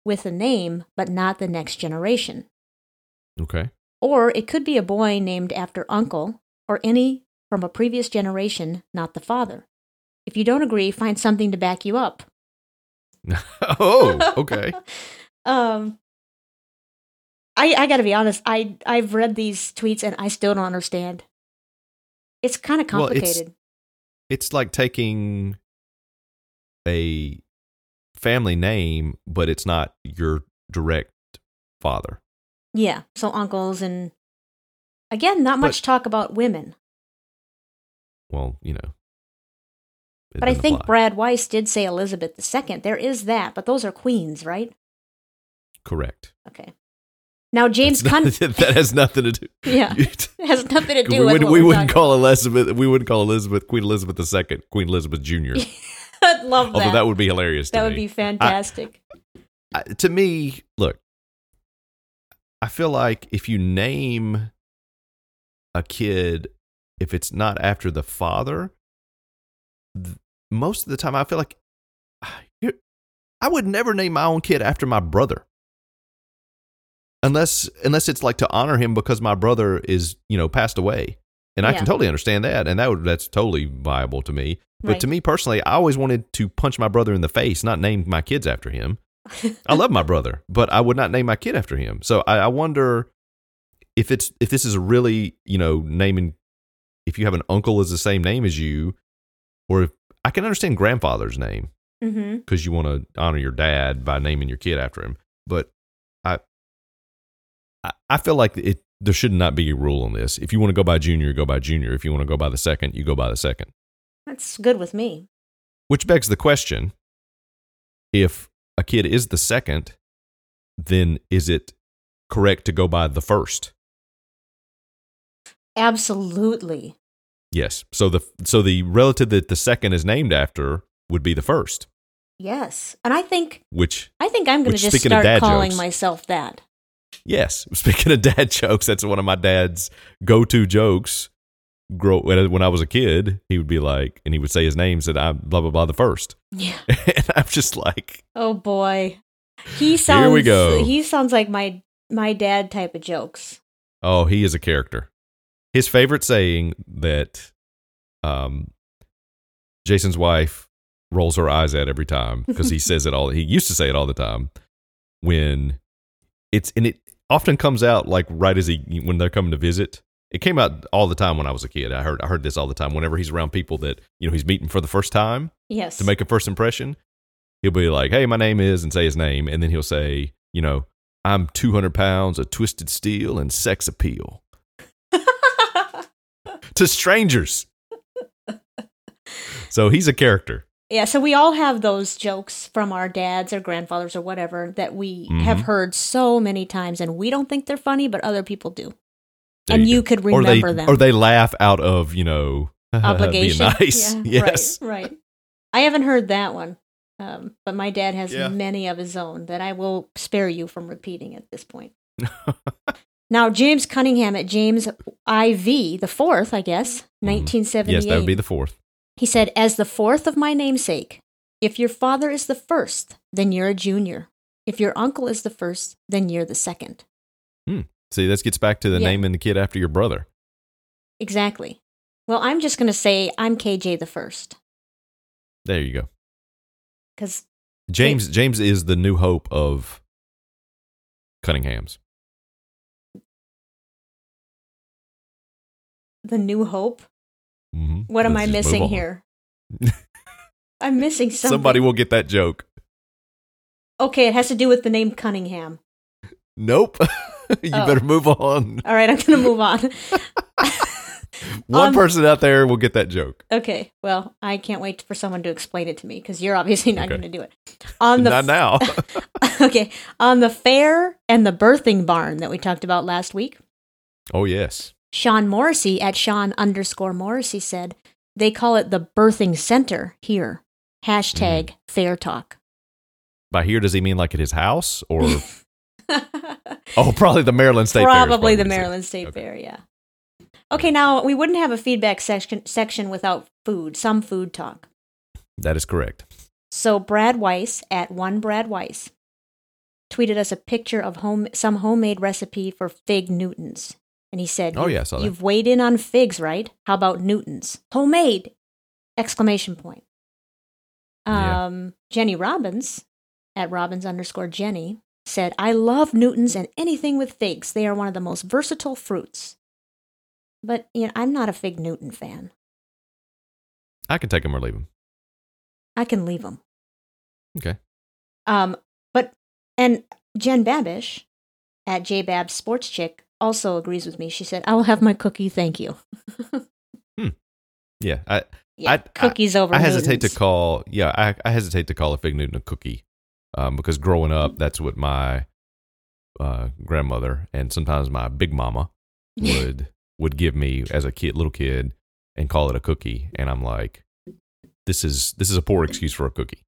with a name, but not the next generation. Okay. Or it could be a boy named after uncle or any from a previous generation, not the father. If you don't agree, find something to back you up." (laughs) oh, okay. (laughs) um I I gotta be honest, I I've read these tweets and I still don't understand. It's kind of Well, it's- complicated. It's like taking a family name, but it's not your direct father. yeah. So uncles and again, not much But- talk about women. Well, you know. But I think apply. Brad Weiss did say Elizabeth II. There is that, but those are queens, right? correct. Okay. Now James Cun not- (laughs) that has nothing to do. (laughs) Yeah. (laughs) it has nothing to do we, with would, we wouldn't call Elizabeth. We wouldn't call Elizabeth Queen Elizabeth II, Queen Elizabeth Jr. (laughs) I'd love Although that. that would be hilarious. To That me. would be fantastic. I- to me, look, I feel like if you name a kid, if it's not after the father, th- most of the time I feel like (sighs) I would never name my own kid after my brother. Unless unless it's like to honor him because my brother is, you know, passed away. And I Yeah. can totally understand that and that would that's totally viable to me. But Right. to me personally, I always wanted to punch my brother in the face, not name my kids after him. I love my brother, (laughs) but I would not name my kid after him. So I, I wonder if it's if this is really you know naming if you have an uncle is the same name as you, or if I can understand grandfather's name mm-hmm. because you want to honor your dad by naming your kid after him. But I I, I feel like it there should not be a rule on this. If you want to go by junior, go by junior. If you want to go by the second, you go by the second. That's good with me. Which begs the question if a kid is the second, then is it correct to go by the first? Absolutely. Yes. So the so the relative that the second is named after would be the first, Yes. And I think which I think I'm going to just start calling jokes- myself that. yes, (laughs) speaking of dad jokes, that's one of my dad's go-to jokes. Grow when I was a kid, he would be like, and he would say his name, said I'm blah blah blah the first, Yeah. (laughs) and I'm just like, Oh boy. He sounds Here we go. he sounds like my my dad type of jokes. Oh, he is a character. His favorite saying that um, Jason's wife rolls her eyes at every time because he (laughs) says it all. He used to say it all the time when it's and it often comes out like right as he when they're coming to visit. It came out all the time when I was a kid. I heard I heard this all the time. Whenever he's around people that you know he's meeting for the first time Yes. to make a first impression, he'll be like, "Hey, my name is," and say his name, and then he'll say, "You know, I'm 200 pounds of twisted steel and sex appeal." (laughs) to strangers. so he's a character. yeah, so we all have those jokes from our dads or grandfathers or whatever that we Mhm. have heard so many times and we don't think they're funny, but other people do. There and you could or they, remember them. Or they laugh out of, you know, (laughs) Obligation. nice. Yeah, (laughs) yes. Right, right. I haven't heard that one. Um, but my dad has Yeah. many of his own that I will spare you from repeating at this point. (laughs) now, James Cunningham at James IV, the fourth, I guess, 1978. Mm-hmm. Yes, that would be the fourth. He said, As the fourth of my namesake, If your father is the first, then you're a junior. If your uncle is the first, then you're the second. See, this gets back to the Yeah. naming the kid after your brother. Exactly. Well, I'm just going to say I'm KJ the first There you go. because James James is the new hope of Cunningham's. the new hope. hmm What am I Let's just move missing here? (laughs) I'm missing something. Somebody will get that joke. Okay, it has to do with the name Cunningham. Nope. (laughs) (laughs) you Oh. better move on. All right, I'm going to move on. (laughs) One Um, person out there will get that joke. okay, well, I can't wait for someone to explain it to me because you're obviously not Okay. going to do it. On the Not now. (laughs) okay, on the fair and the birthing barn that we talked about last week, oh yes. Sean Morrissey at Sean underscore Morrissey said they call it the birthing center here. Hashtag Mm-hmm. fair talk. By here, does he mean like at his house or? (laughs) oh, probably the Maryland State Fair Probably the what he said. Maryland State Okay. Fair, yeah. Okay, now we wouldn't have a feedback section section without food, some food talk. That is correct. So Brad Weiss at one Brad Weiss tweeted us a picture of home some homemade recipe for fig Newtons. And he said, Oh, "You- yeah, I saw that. You've weighed in on figs, right? How about Newtons? Homemade! Exclamation point. Yeah. Um, Jenny Robbins at Robbins underscore Jenny said, I love Newtons and anything with figs. They are one of the most versatile fruits. But you know, I'm not a fig Newton fan. I can take them or leave them. I can leave them. Okay. Um, but and Jen Babish at JBab Sports Chick also agrees with me. She said, "I will have my cookie, thank you." Yeah. I Yeah, I- cookies over. I hesitate to call. Yeah, I, I hesitate to call a fig Newton a cookie, um, because growing up, that's what my uh, grandmother and sometimes my big mama (laughs) would would give me as a kid, little kid, and call it a cookie, and I'm like, this is this is a poor excuse for a cookie.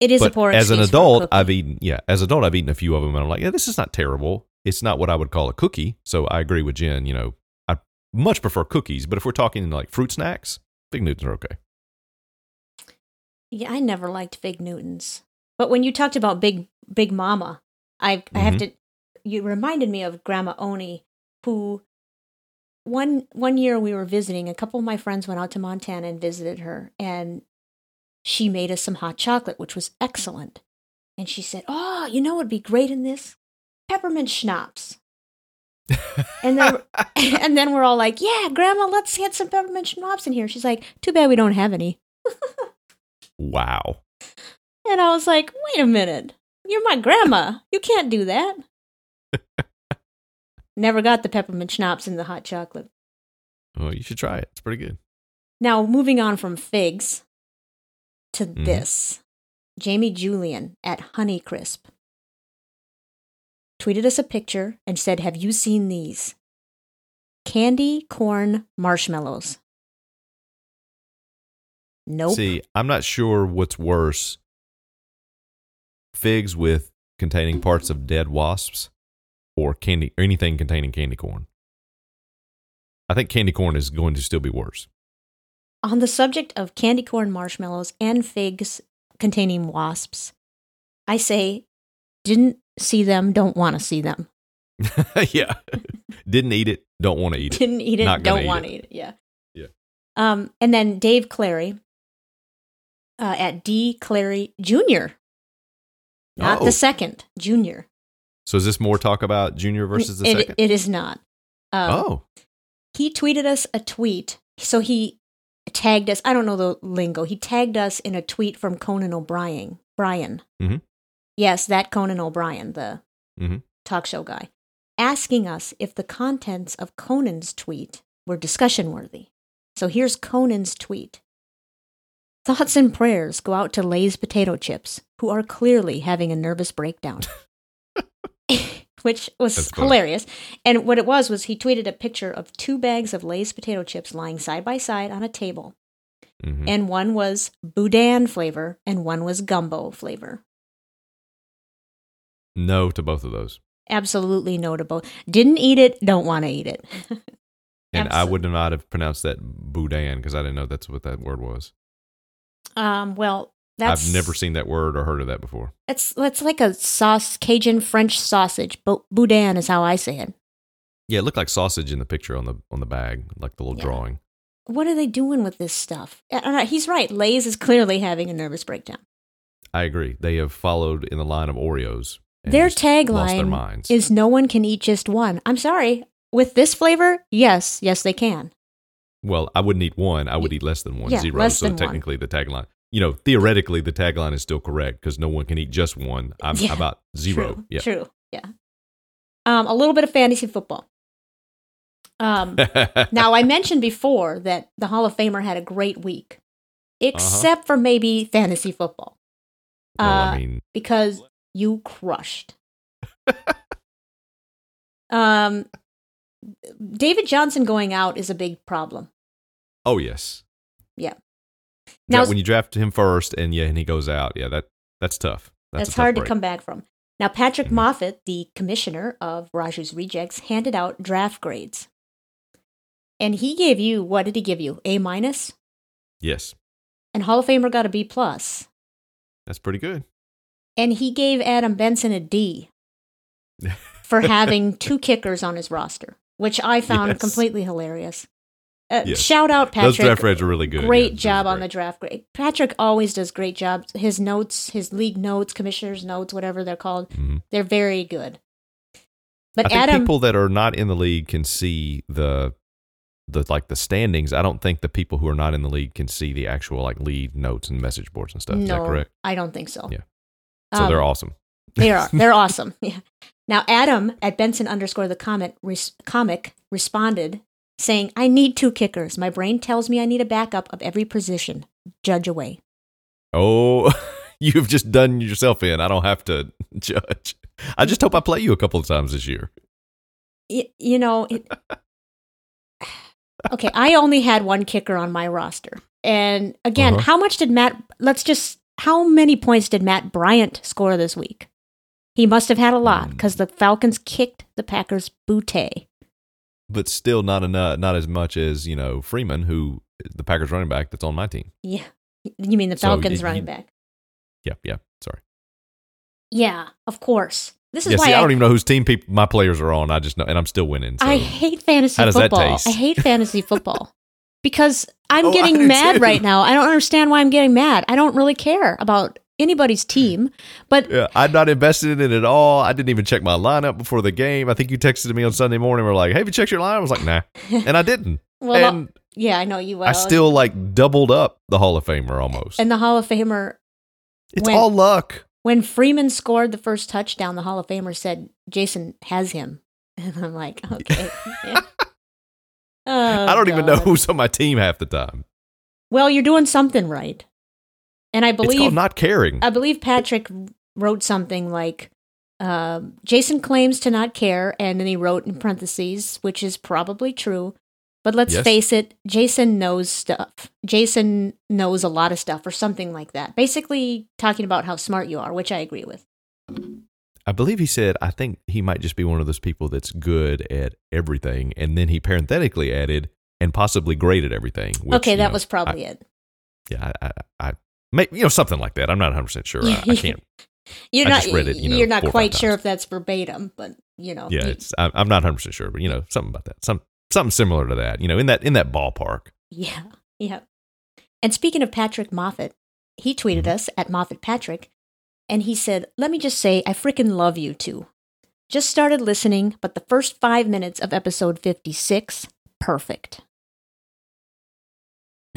It is but a poor as an excuse for a adult. I've eaten. Yeah, as an adult, I've eaten a few of them, and I'm like, yeah, this is not terrible. It's not what I would call a cookie. So I agree with Jen. You know, I much prefer cookies, but if we're talking like fruit snacks, fig Newtons are okay. Yeah, I never liked Fig Newtons. But when you talked about Big Big Mama, I I have Mhm. to. You reminded me of Grandma Oni, who one one year we were visiting. A couple of my friends went out to Montana and visited her, and she made us some hot chocolate, which was excellent. And she said, "Oh, you know what'd be great in this? Peppermint schnapps." And then (laughs) and then we're all like, "Yeah, Grandma, let's get some peppermint schnapps in here." She's like, "Too bad we don't have any." Wow. And I was like, wait a minute. You're my grandma. You can't do that. (laughs) Never got the peppermint schnapps in the hot chocolate. Oh, you should try it. It's pretty good. Now, moving on from figs to Mhm. this, Jamie Julian at Honeycrisp tweeted us a picture and said, Have you seen these? Candy corn marshmallows. Nope. See, I'm not sure what's worse figs with containing parts of dead wasps or candy or anything containing candy corn. I think candy corn is going to still be worse. On the subject of candy corn marshmallows and figs containing wasps, I say, didn't see them, don't want to see them. (laughs) yeah. (laughs) Didn't eat it, don't want to eat it. Didn't eat it, Not don't want to eat it. Yeah. Yeah. Um, and then Dave Clary uh, at D. Clary Jr., not Oh. the second, Junior. So is this more talk about junior versus the It- second? it is not. Um, oh. he tweeted us a tweet. So he tagged us. I don't know the lingo. He tagged us in a tweet from Conan O'Brien. Brian. Mhm. Yes, that Conan O'Brien, the Mhm. talk show guy, asking us if the contents of Conan's tweet were discussion worthy. So here's Conan's tweet. Thoughts and prayers go out to Lay's potato chips, who are clearly having a nervous breakdown. (laughs) (laughs) Which was hilarious. And what it was was he tweeted a picture of two bags of Lay's potato chips lying side by side on a table. Mhm. And one was Boudin flavor and one was gumbo flavor. No to both of those. Absolutely notable. Didn't eat it, don't want to eat it. (laughs) And I would not have pronounced that boudin because I didn't know that's what that word was. Um, well, that's I've never seen that word or heard of that before. It's it's like a sauce, Cajun French sausage. Bo- boudin is how I say it. Yeah, it looked like sausage in the picture on the on the bag, like the little Yeah. drawing. What are they doing with this stuff? Uh, he's right. Lay's is clearly having a nervous breakdown. I agree. They have followed in the line of Oreos. and Their just their tagline is "No one can eat just one." I'm sorry. With this flavor, yes, yes, they can. Well, I wouldn't eat one. I would eat less than one. Yeah, Zero. so than one. technically, the tagline, you know, theoretically, the tagline is still correct because no one can eat just one. I'm (laughs) Yeah, about zero. True. yeah. True. Yeah. Um, a little bit of fantasy football. Um, (laughs) now I mentioned before that the Hall of Famer had a great week, except for maybe fantasy football. well, uh, I mean, because you crushed. (laughs) um, David Johnson going out is a big problem. oh yes. Yeah. Now, when you draft him first, and yeah, and he goes out, yeah, that that's tough. That's, That's tough hard to come back from. Now, Patrick Mhm. Moffat, the commissioner of Raju's Rejects, handed out draft grades. And he gave you, what did he give you? A minus? Yes, And Hall of Famer got a B plus. that's pretty good. And he gave Adam Benson a D (laughs) for having two kickers on his roster, which I found Yes. completely hilarious. Uh, Yes. Shout out Patrick. Those draft grades are really good. Great yeah, job on the draft grade. Patrick always does great jobs. His notes, his league notes, commissioner's notes, whatever they're called, Mhm. they're very good. But Adam, people that are not in the league can see the the like the standings. I don't think the people who are not in the league can see the actual like lead notes and message boards and stuff. Is that no, correct? I don't think so. Yeah. So Um, they're awesome. They are. They're (laughs) awesome. (laughs) Yeah. Now, Adam at Benson underscore the comic, res- comic responded saying, I need two kickers. My brain tells me I need a backup of every position. Judge away. Oh, (laughs) you've just done yourself in. I don't have to (laughs) judge. I just hope I play you a couple of times this year. Y- you know, it, (laughs) okay, I only had one kicker on my roster. And again, Uh-huh. how much did Matt, let's just, how many points did Matt Bryant score this week? He must have had a lot Hmm. because the Falcons kicked the Packers' bootay. But still not enough, not as much as, you know, Freeman, who the Packers running back that's on my team. Yeah. You mean the Falcons you- running you- back? Yeah, yeah. Sorry. Yeah, of course. This is Yeah, why see, I I, don't even know whose team my players are on. I just know, and I'm still winning. So. I hate fantasy How does that football. taste? I hate fantasy football (laughs) because I'm Oh, getting mad too. right now. I don't understand why I'm getting mad. I don't really care about anybody's team, but Yeah, I'm not invested in it at all. I didn't even check my lineup before the game. I think you texted me on Sunday morning. We're like, "Hey, have you checked your lineup?" I was like, "Nah," and I didn't. (laughs) well, and yeah, I know you well. I still like doubled up the Hall of Famer almost. and the Hall of Famer it's when- all luck. when Freeman scored the first touchdown, the Hall of Famer said Jason has him, (laughs) and I'm like, (laughs) okay. yeah. Oh, I don't oh, even know who's on my team half the time. Well, you're doing something right, and I it's believe not caring. I believe Patrick wrote something like, um, Jason claims to not care, and then he wrote in parentheses, which is probably true. But let's Yes. face it, Jason knows stuff. Jason knows a lot of stuff, or something like that. Basically, talking about how smart you are, which I agree with. I believe he said, I think he might just be one of those people that's good at everything. And then he parenthetically added, and possibly great at everything. which, okay, that know, was probably it. Yeah, I, I, I may, you know, something like that. I'm not 100% sure. I, I can't. (laughs) You're I not. it, you know, you're not quite sure times. if that's verbatim, but you know. Yeah, it's, I'm not 100% sure, but, you know, something about that. Some, something similar to that, you know, in that, in that ballpark. Yeah, yeah. And speaking of Patrick Moffat, he tweeted Mm-hmm. us at Moffat Patrick, and he said, "Let me just say, I freaking love you two. Just started listening, but the first five minutes of episode fifty-six, perfect.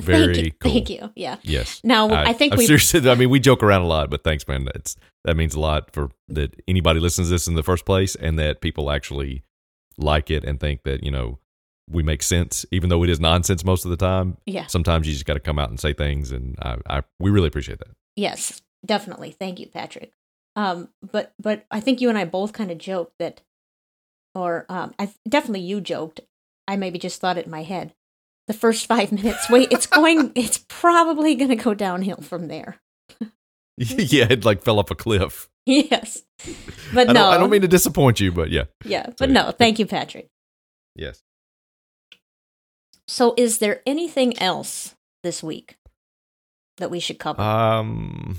(laughs) Very thank you, cool. thank you. Yeah. Yes. Now I, think I'm we. seriously, I mean, we joke around a lot, but thanks, man. That's that means a lot for that anybody listens to this in the first place, and that people actually like it and think that you know we make sense, even though it is nonsense most of the time. Yeah. Sometimes you just got to come out and say things, and I, I we really appreciate that. Yes, definitely. Thank you, Patrick. Um, but but I think you and I both kind of joked that, or um, I definitely you joked. I maybe just thought it in my head. The first five (laughs) minutes. Wait, it's going. It's probably going to go downhill from there. (laughs) yeah, it like fell off a cliff. Yes, but (laughs) I no. I don't mean to disappoint you, but yeah, yeah, but yeah. no. Thank you, Patrick. yes. So, is there anything else this week? that we should cover? Um,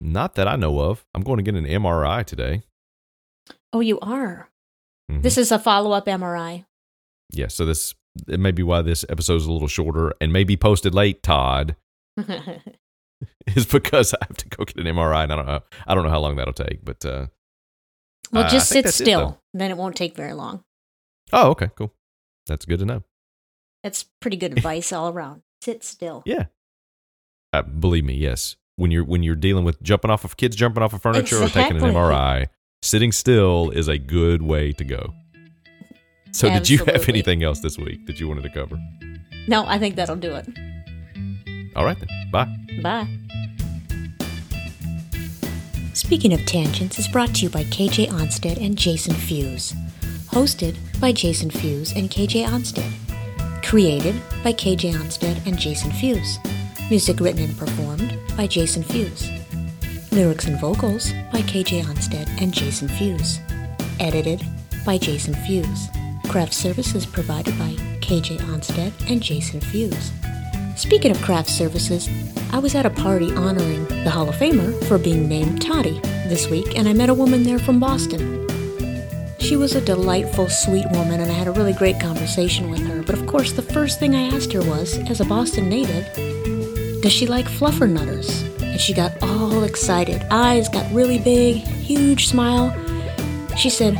not that I know of. I'm going to get an MRI today. oh, you are. Mhm. This is a follow up MRI. yeah, so this it may be why this episode is a little shorter and maybe posted late. Todd (laughs) is because I have to go get an MRI, and I don't know. I don't know how long that'll take, but uh, well, just sit that's it, still. then it won't take very long. oh, okay, cool. That's good to know. That's pretty good (laughs) advice all around. Sit still. Yeah, uh, believe me, yes. When you're when you're dealing with jumping off of kids jumping off of furniture or taking an MRI, sitting still is a good way to go. So, did you have anything else this week that you wanted to cover? No, I think that'll do it. All right then. Bye. Bye. Speaking of Tangents is brought to you by KJ Onstead and Jason Fuse. Hosted by Jason Fuse and KJ Onstead. Created by KJ Onstead and Jason Fuse. Music written and performed by Jason Fuse. Lyrics and vocals by KJ Onstead and Jason Fuse. Edited by Jason Fuse. Craft services provided by KJ Onstead and Jason Fuse. Speaking of craft services, I was at a party honoring the Hall of Famer for being named Toddy this week, and I met a woman there from Boston. She was a delightful, sweet woman, and I had a really great conversation with her. But of course, the first thing I asked her was, as a Boston native, does she like fluffernutters? And she got all excited. Eyes got really big, huge smile. She said,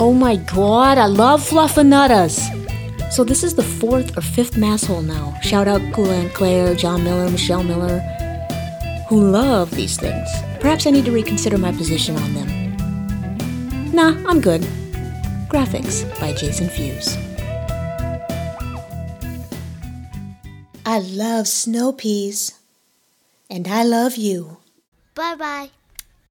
Oh my god, I love fluffernutters! So this is the fourth or fifth mass hole now. Shout out Kula and Claire, John Miller, Michelle Miller, who love these things. Perhaps I need to reconsider my position on them. Nah, I'm good. Graphics by Jason Fuse. I love snow peas. And I love you. Bye bye.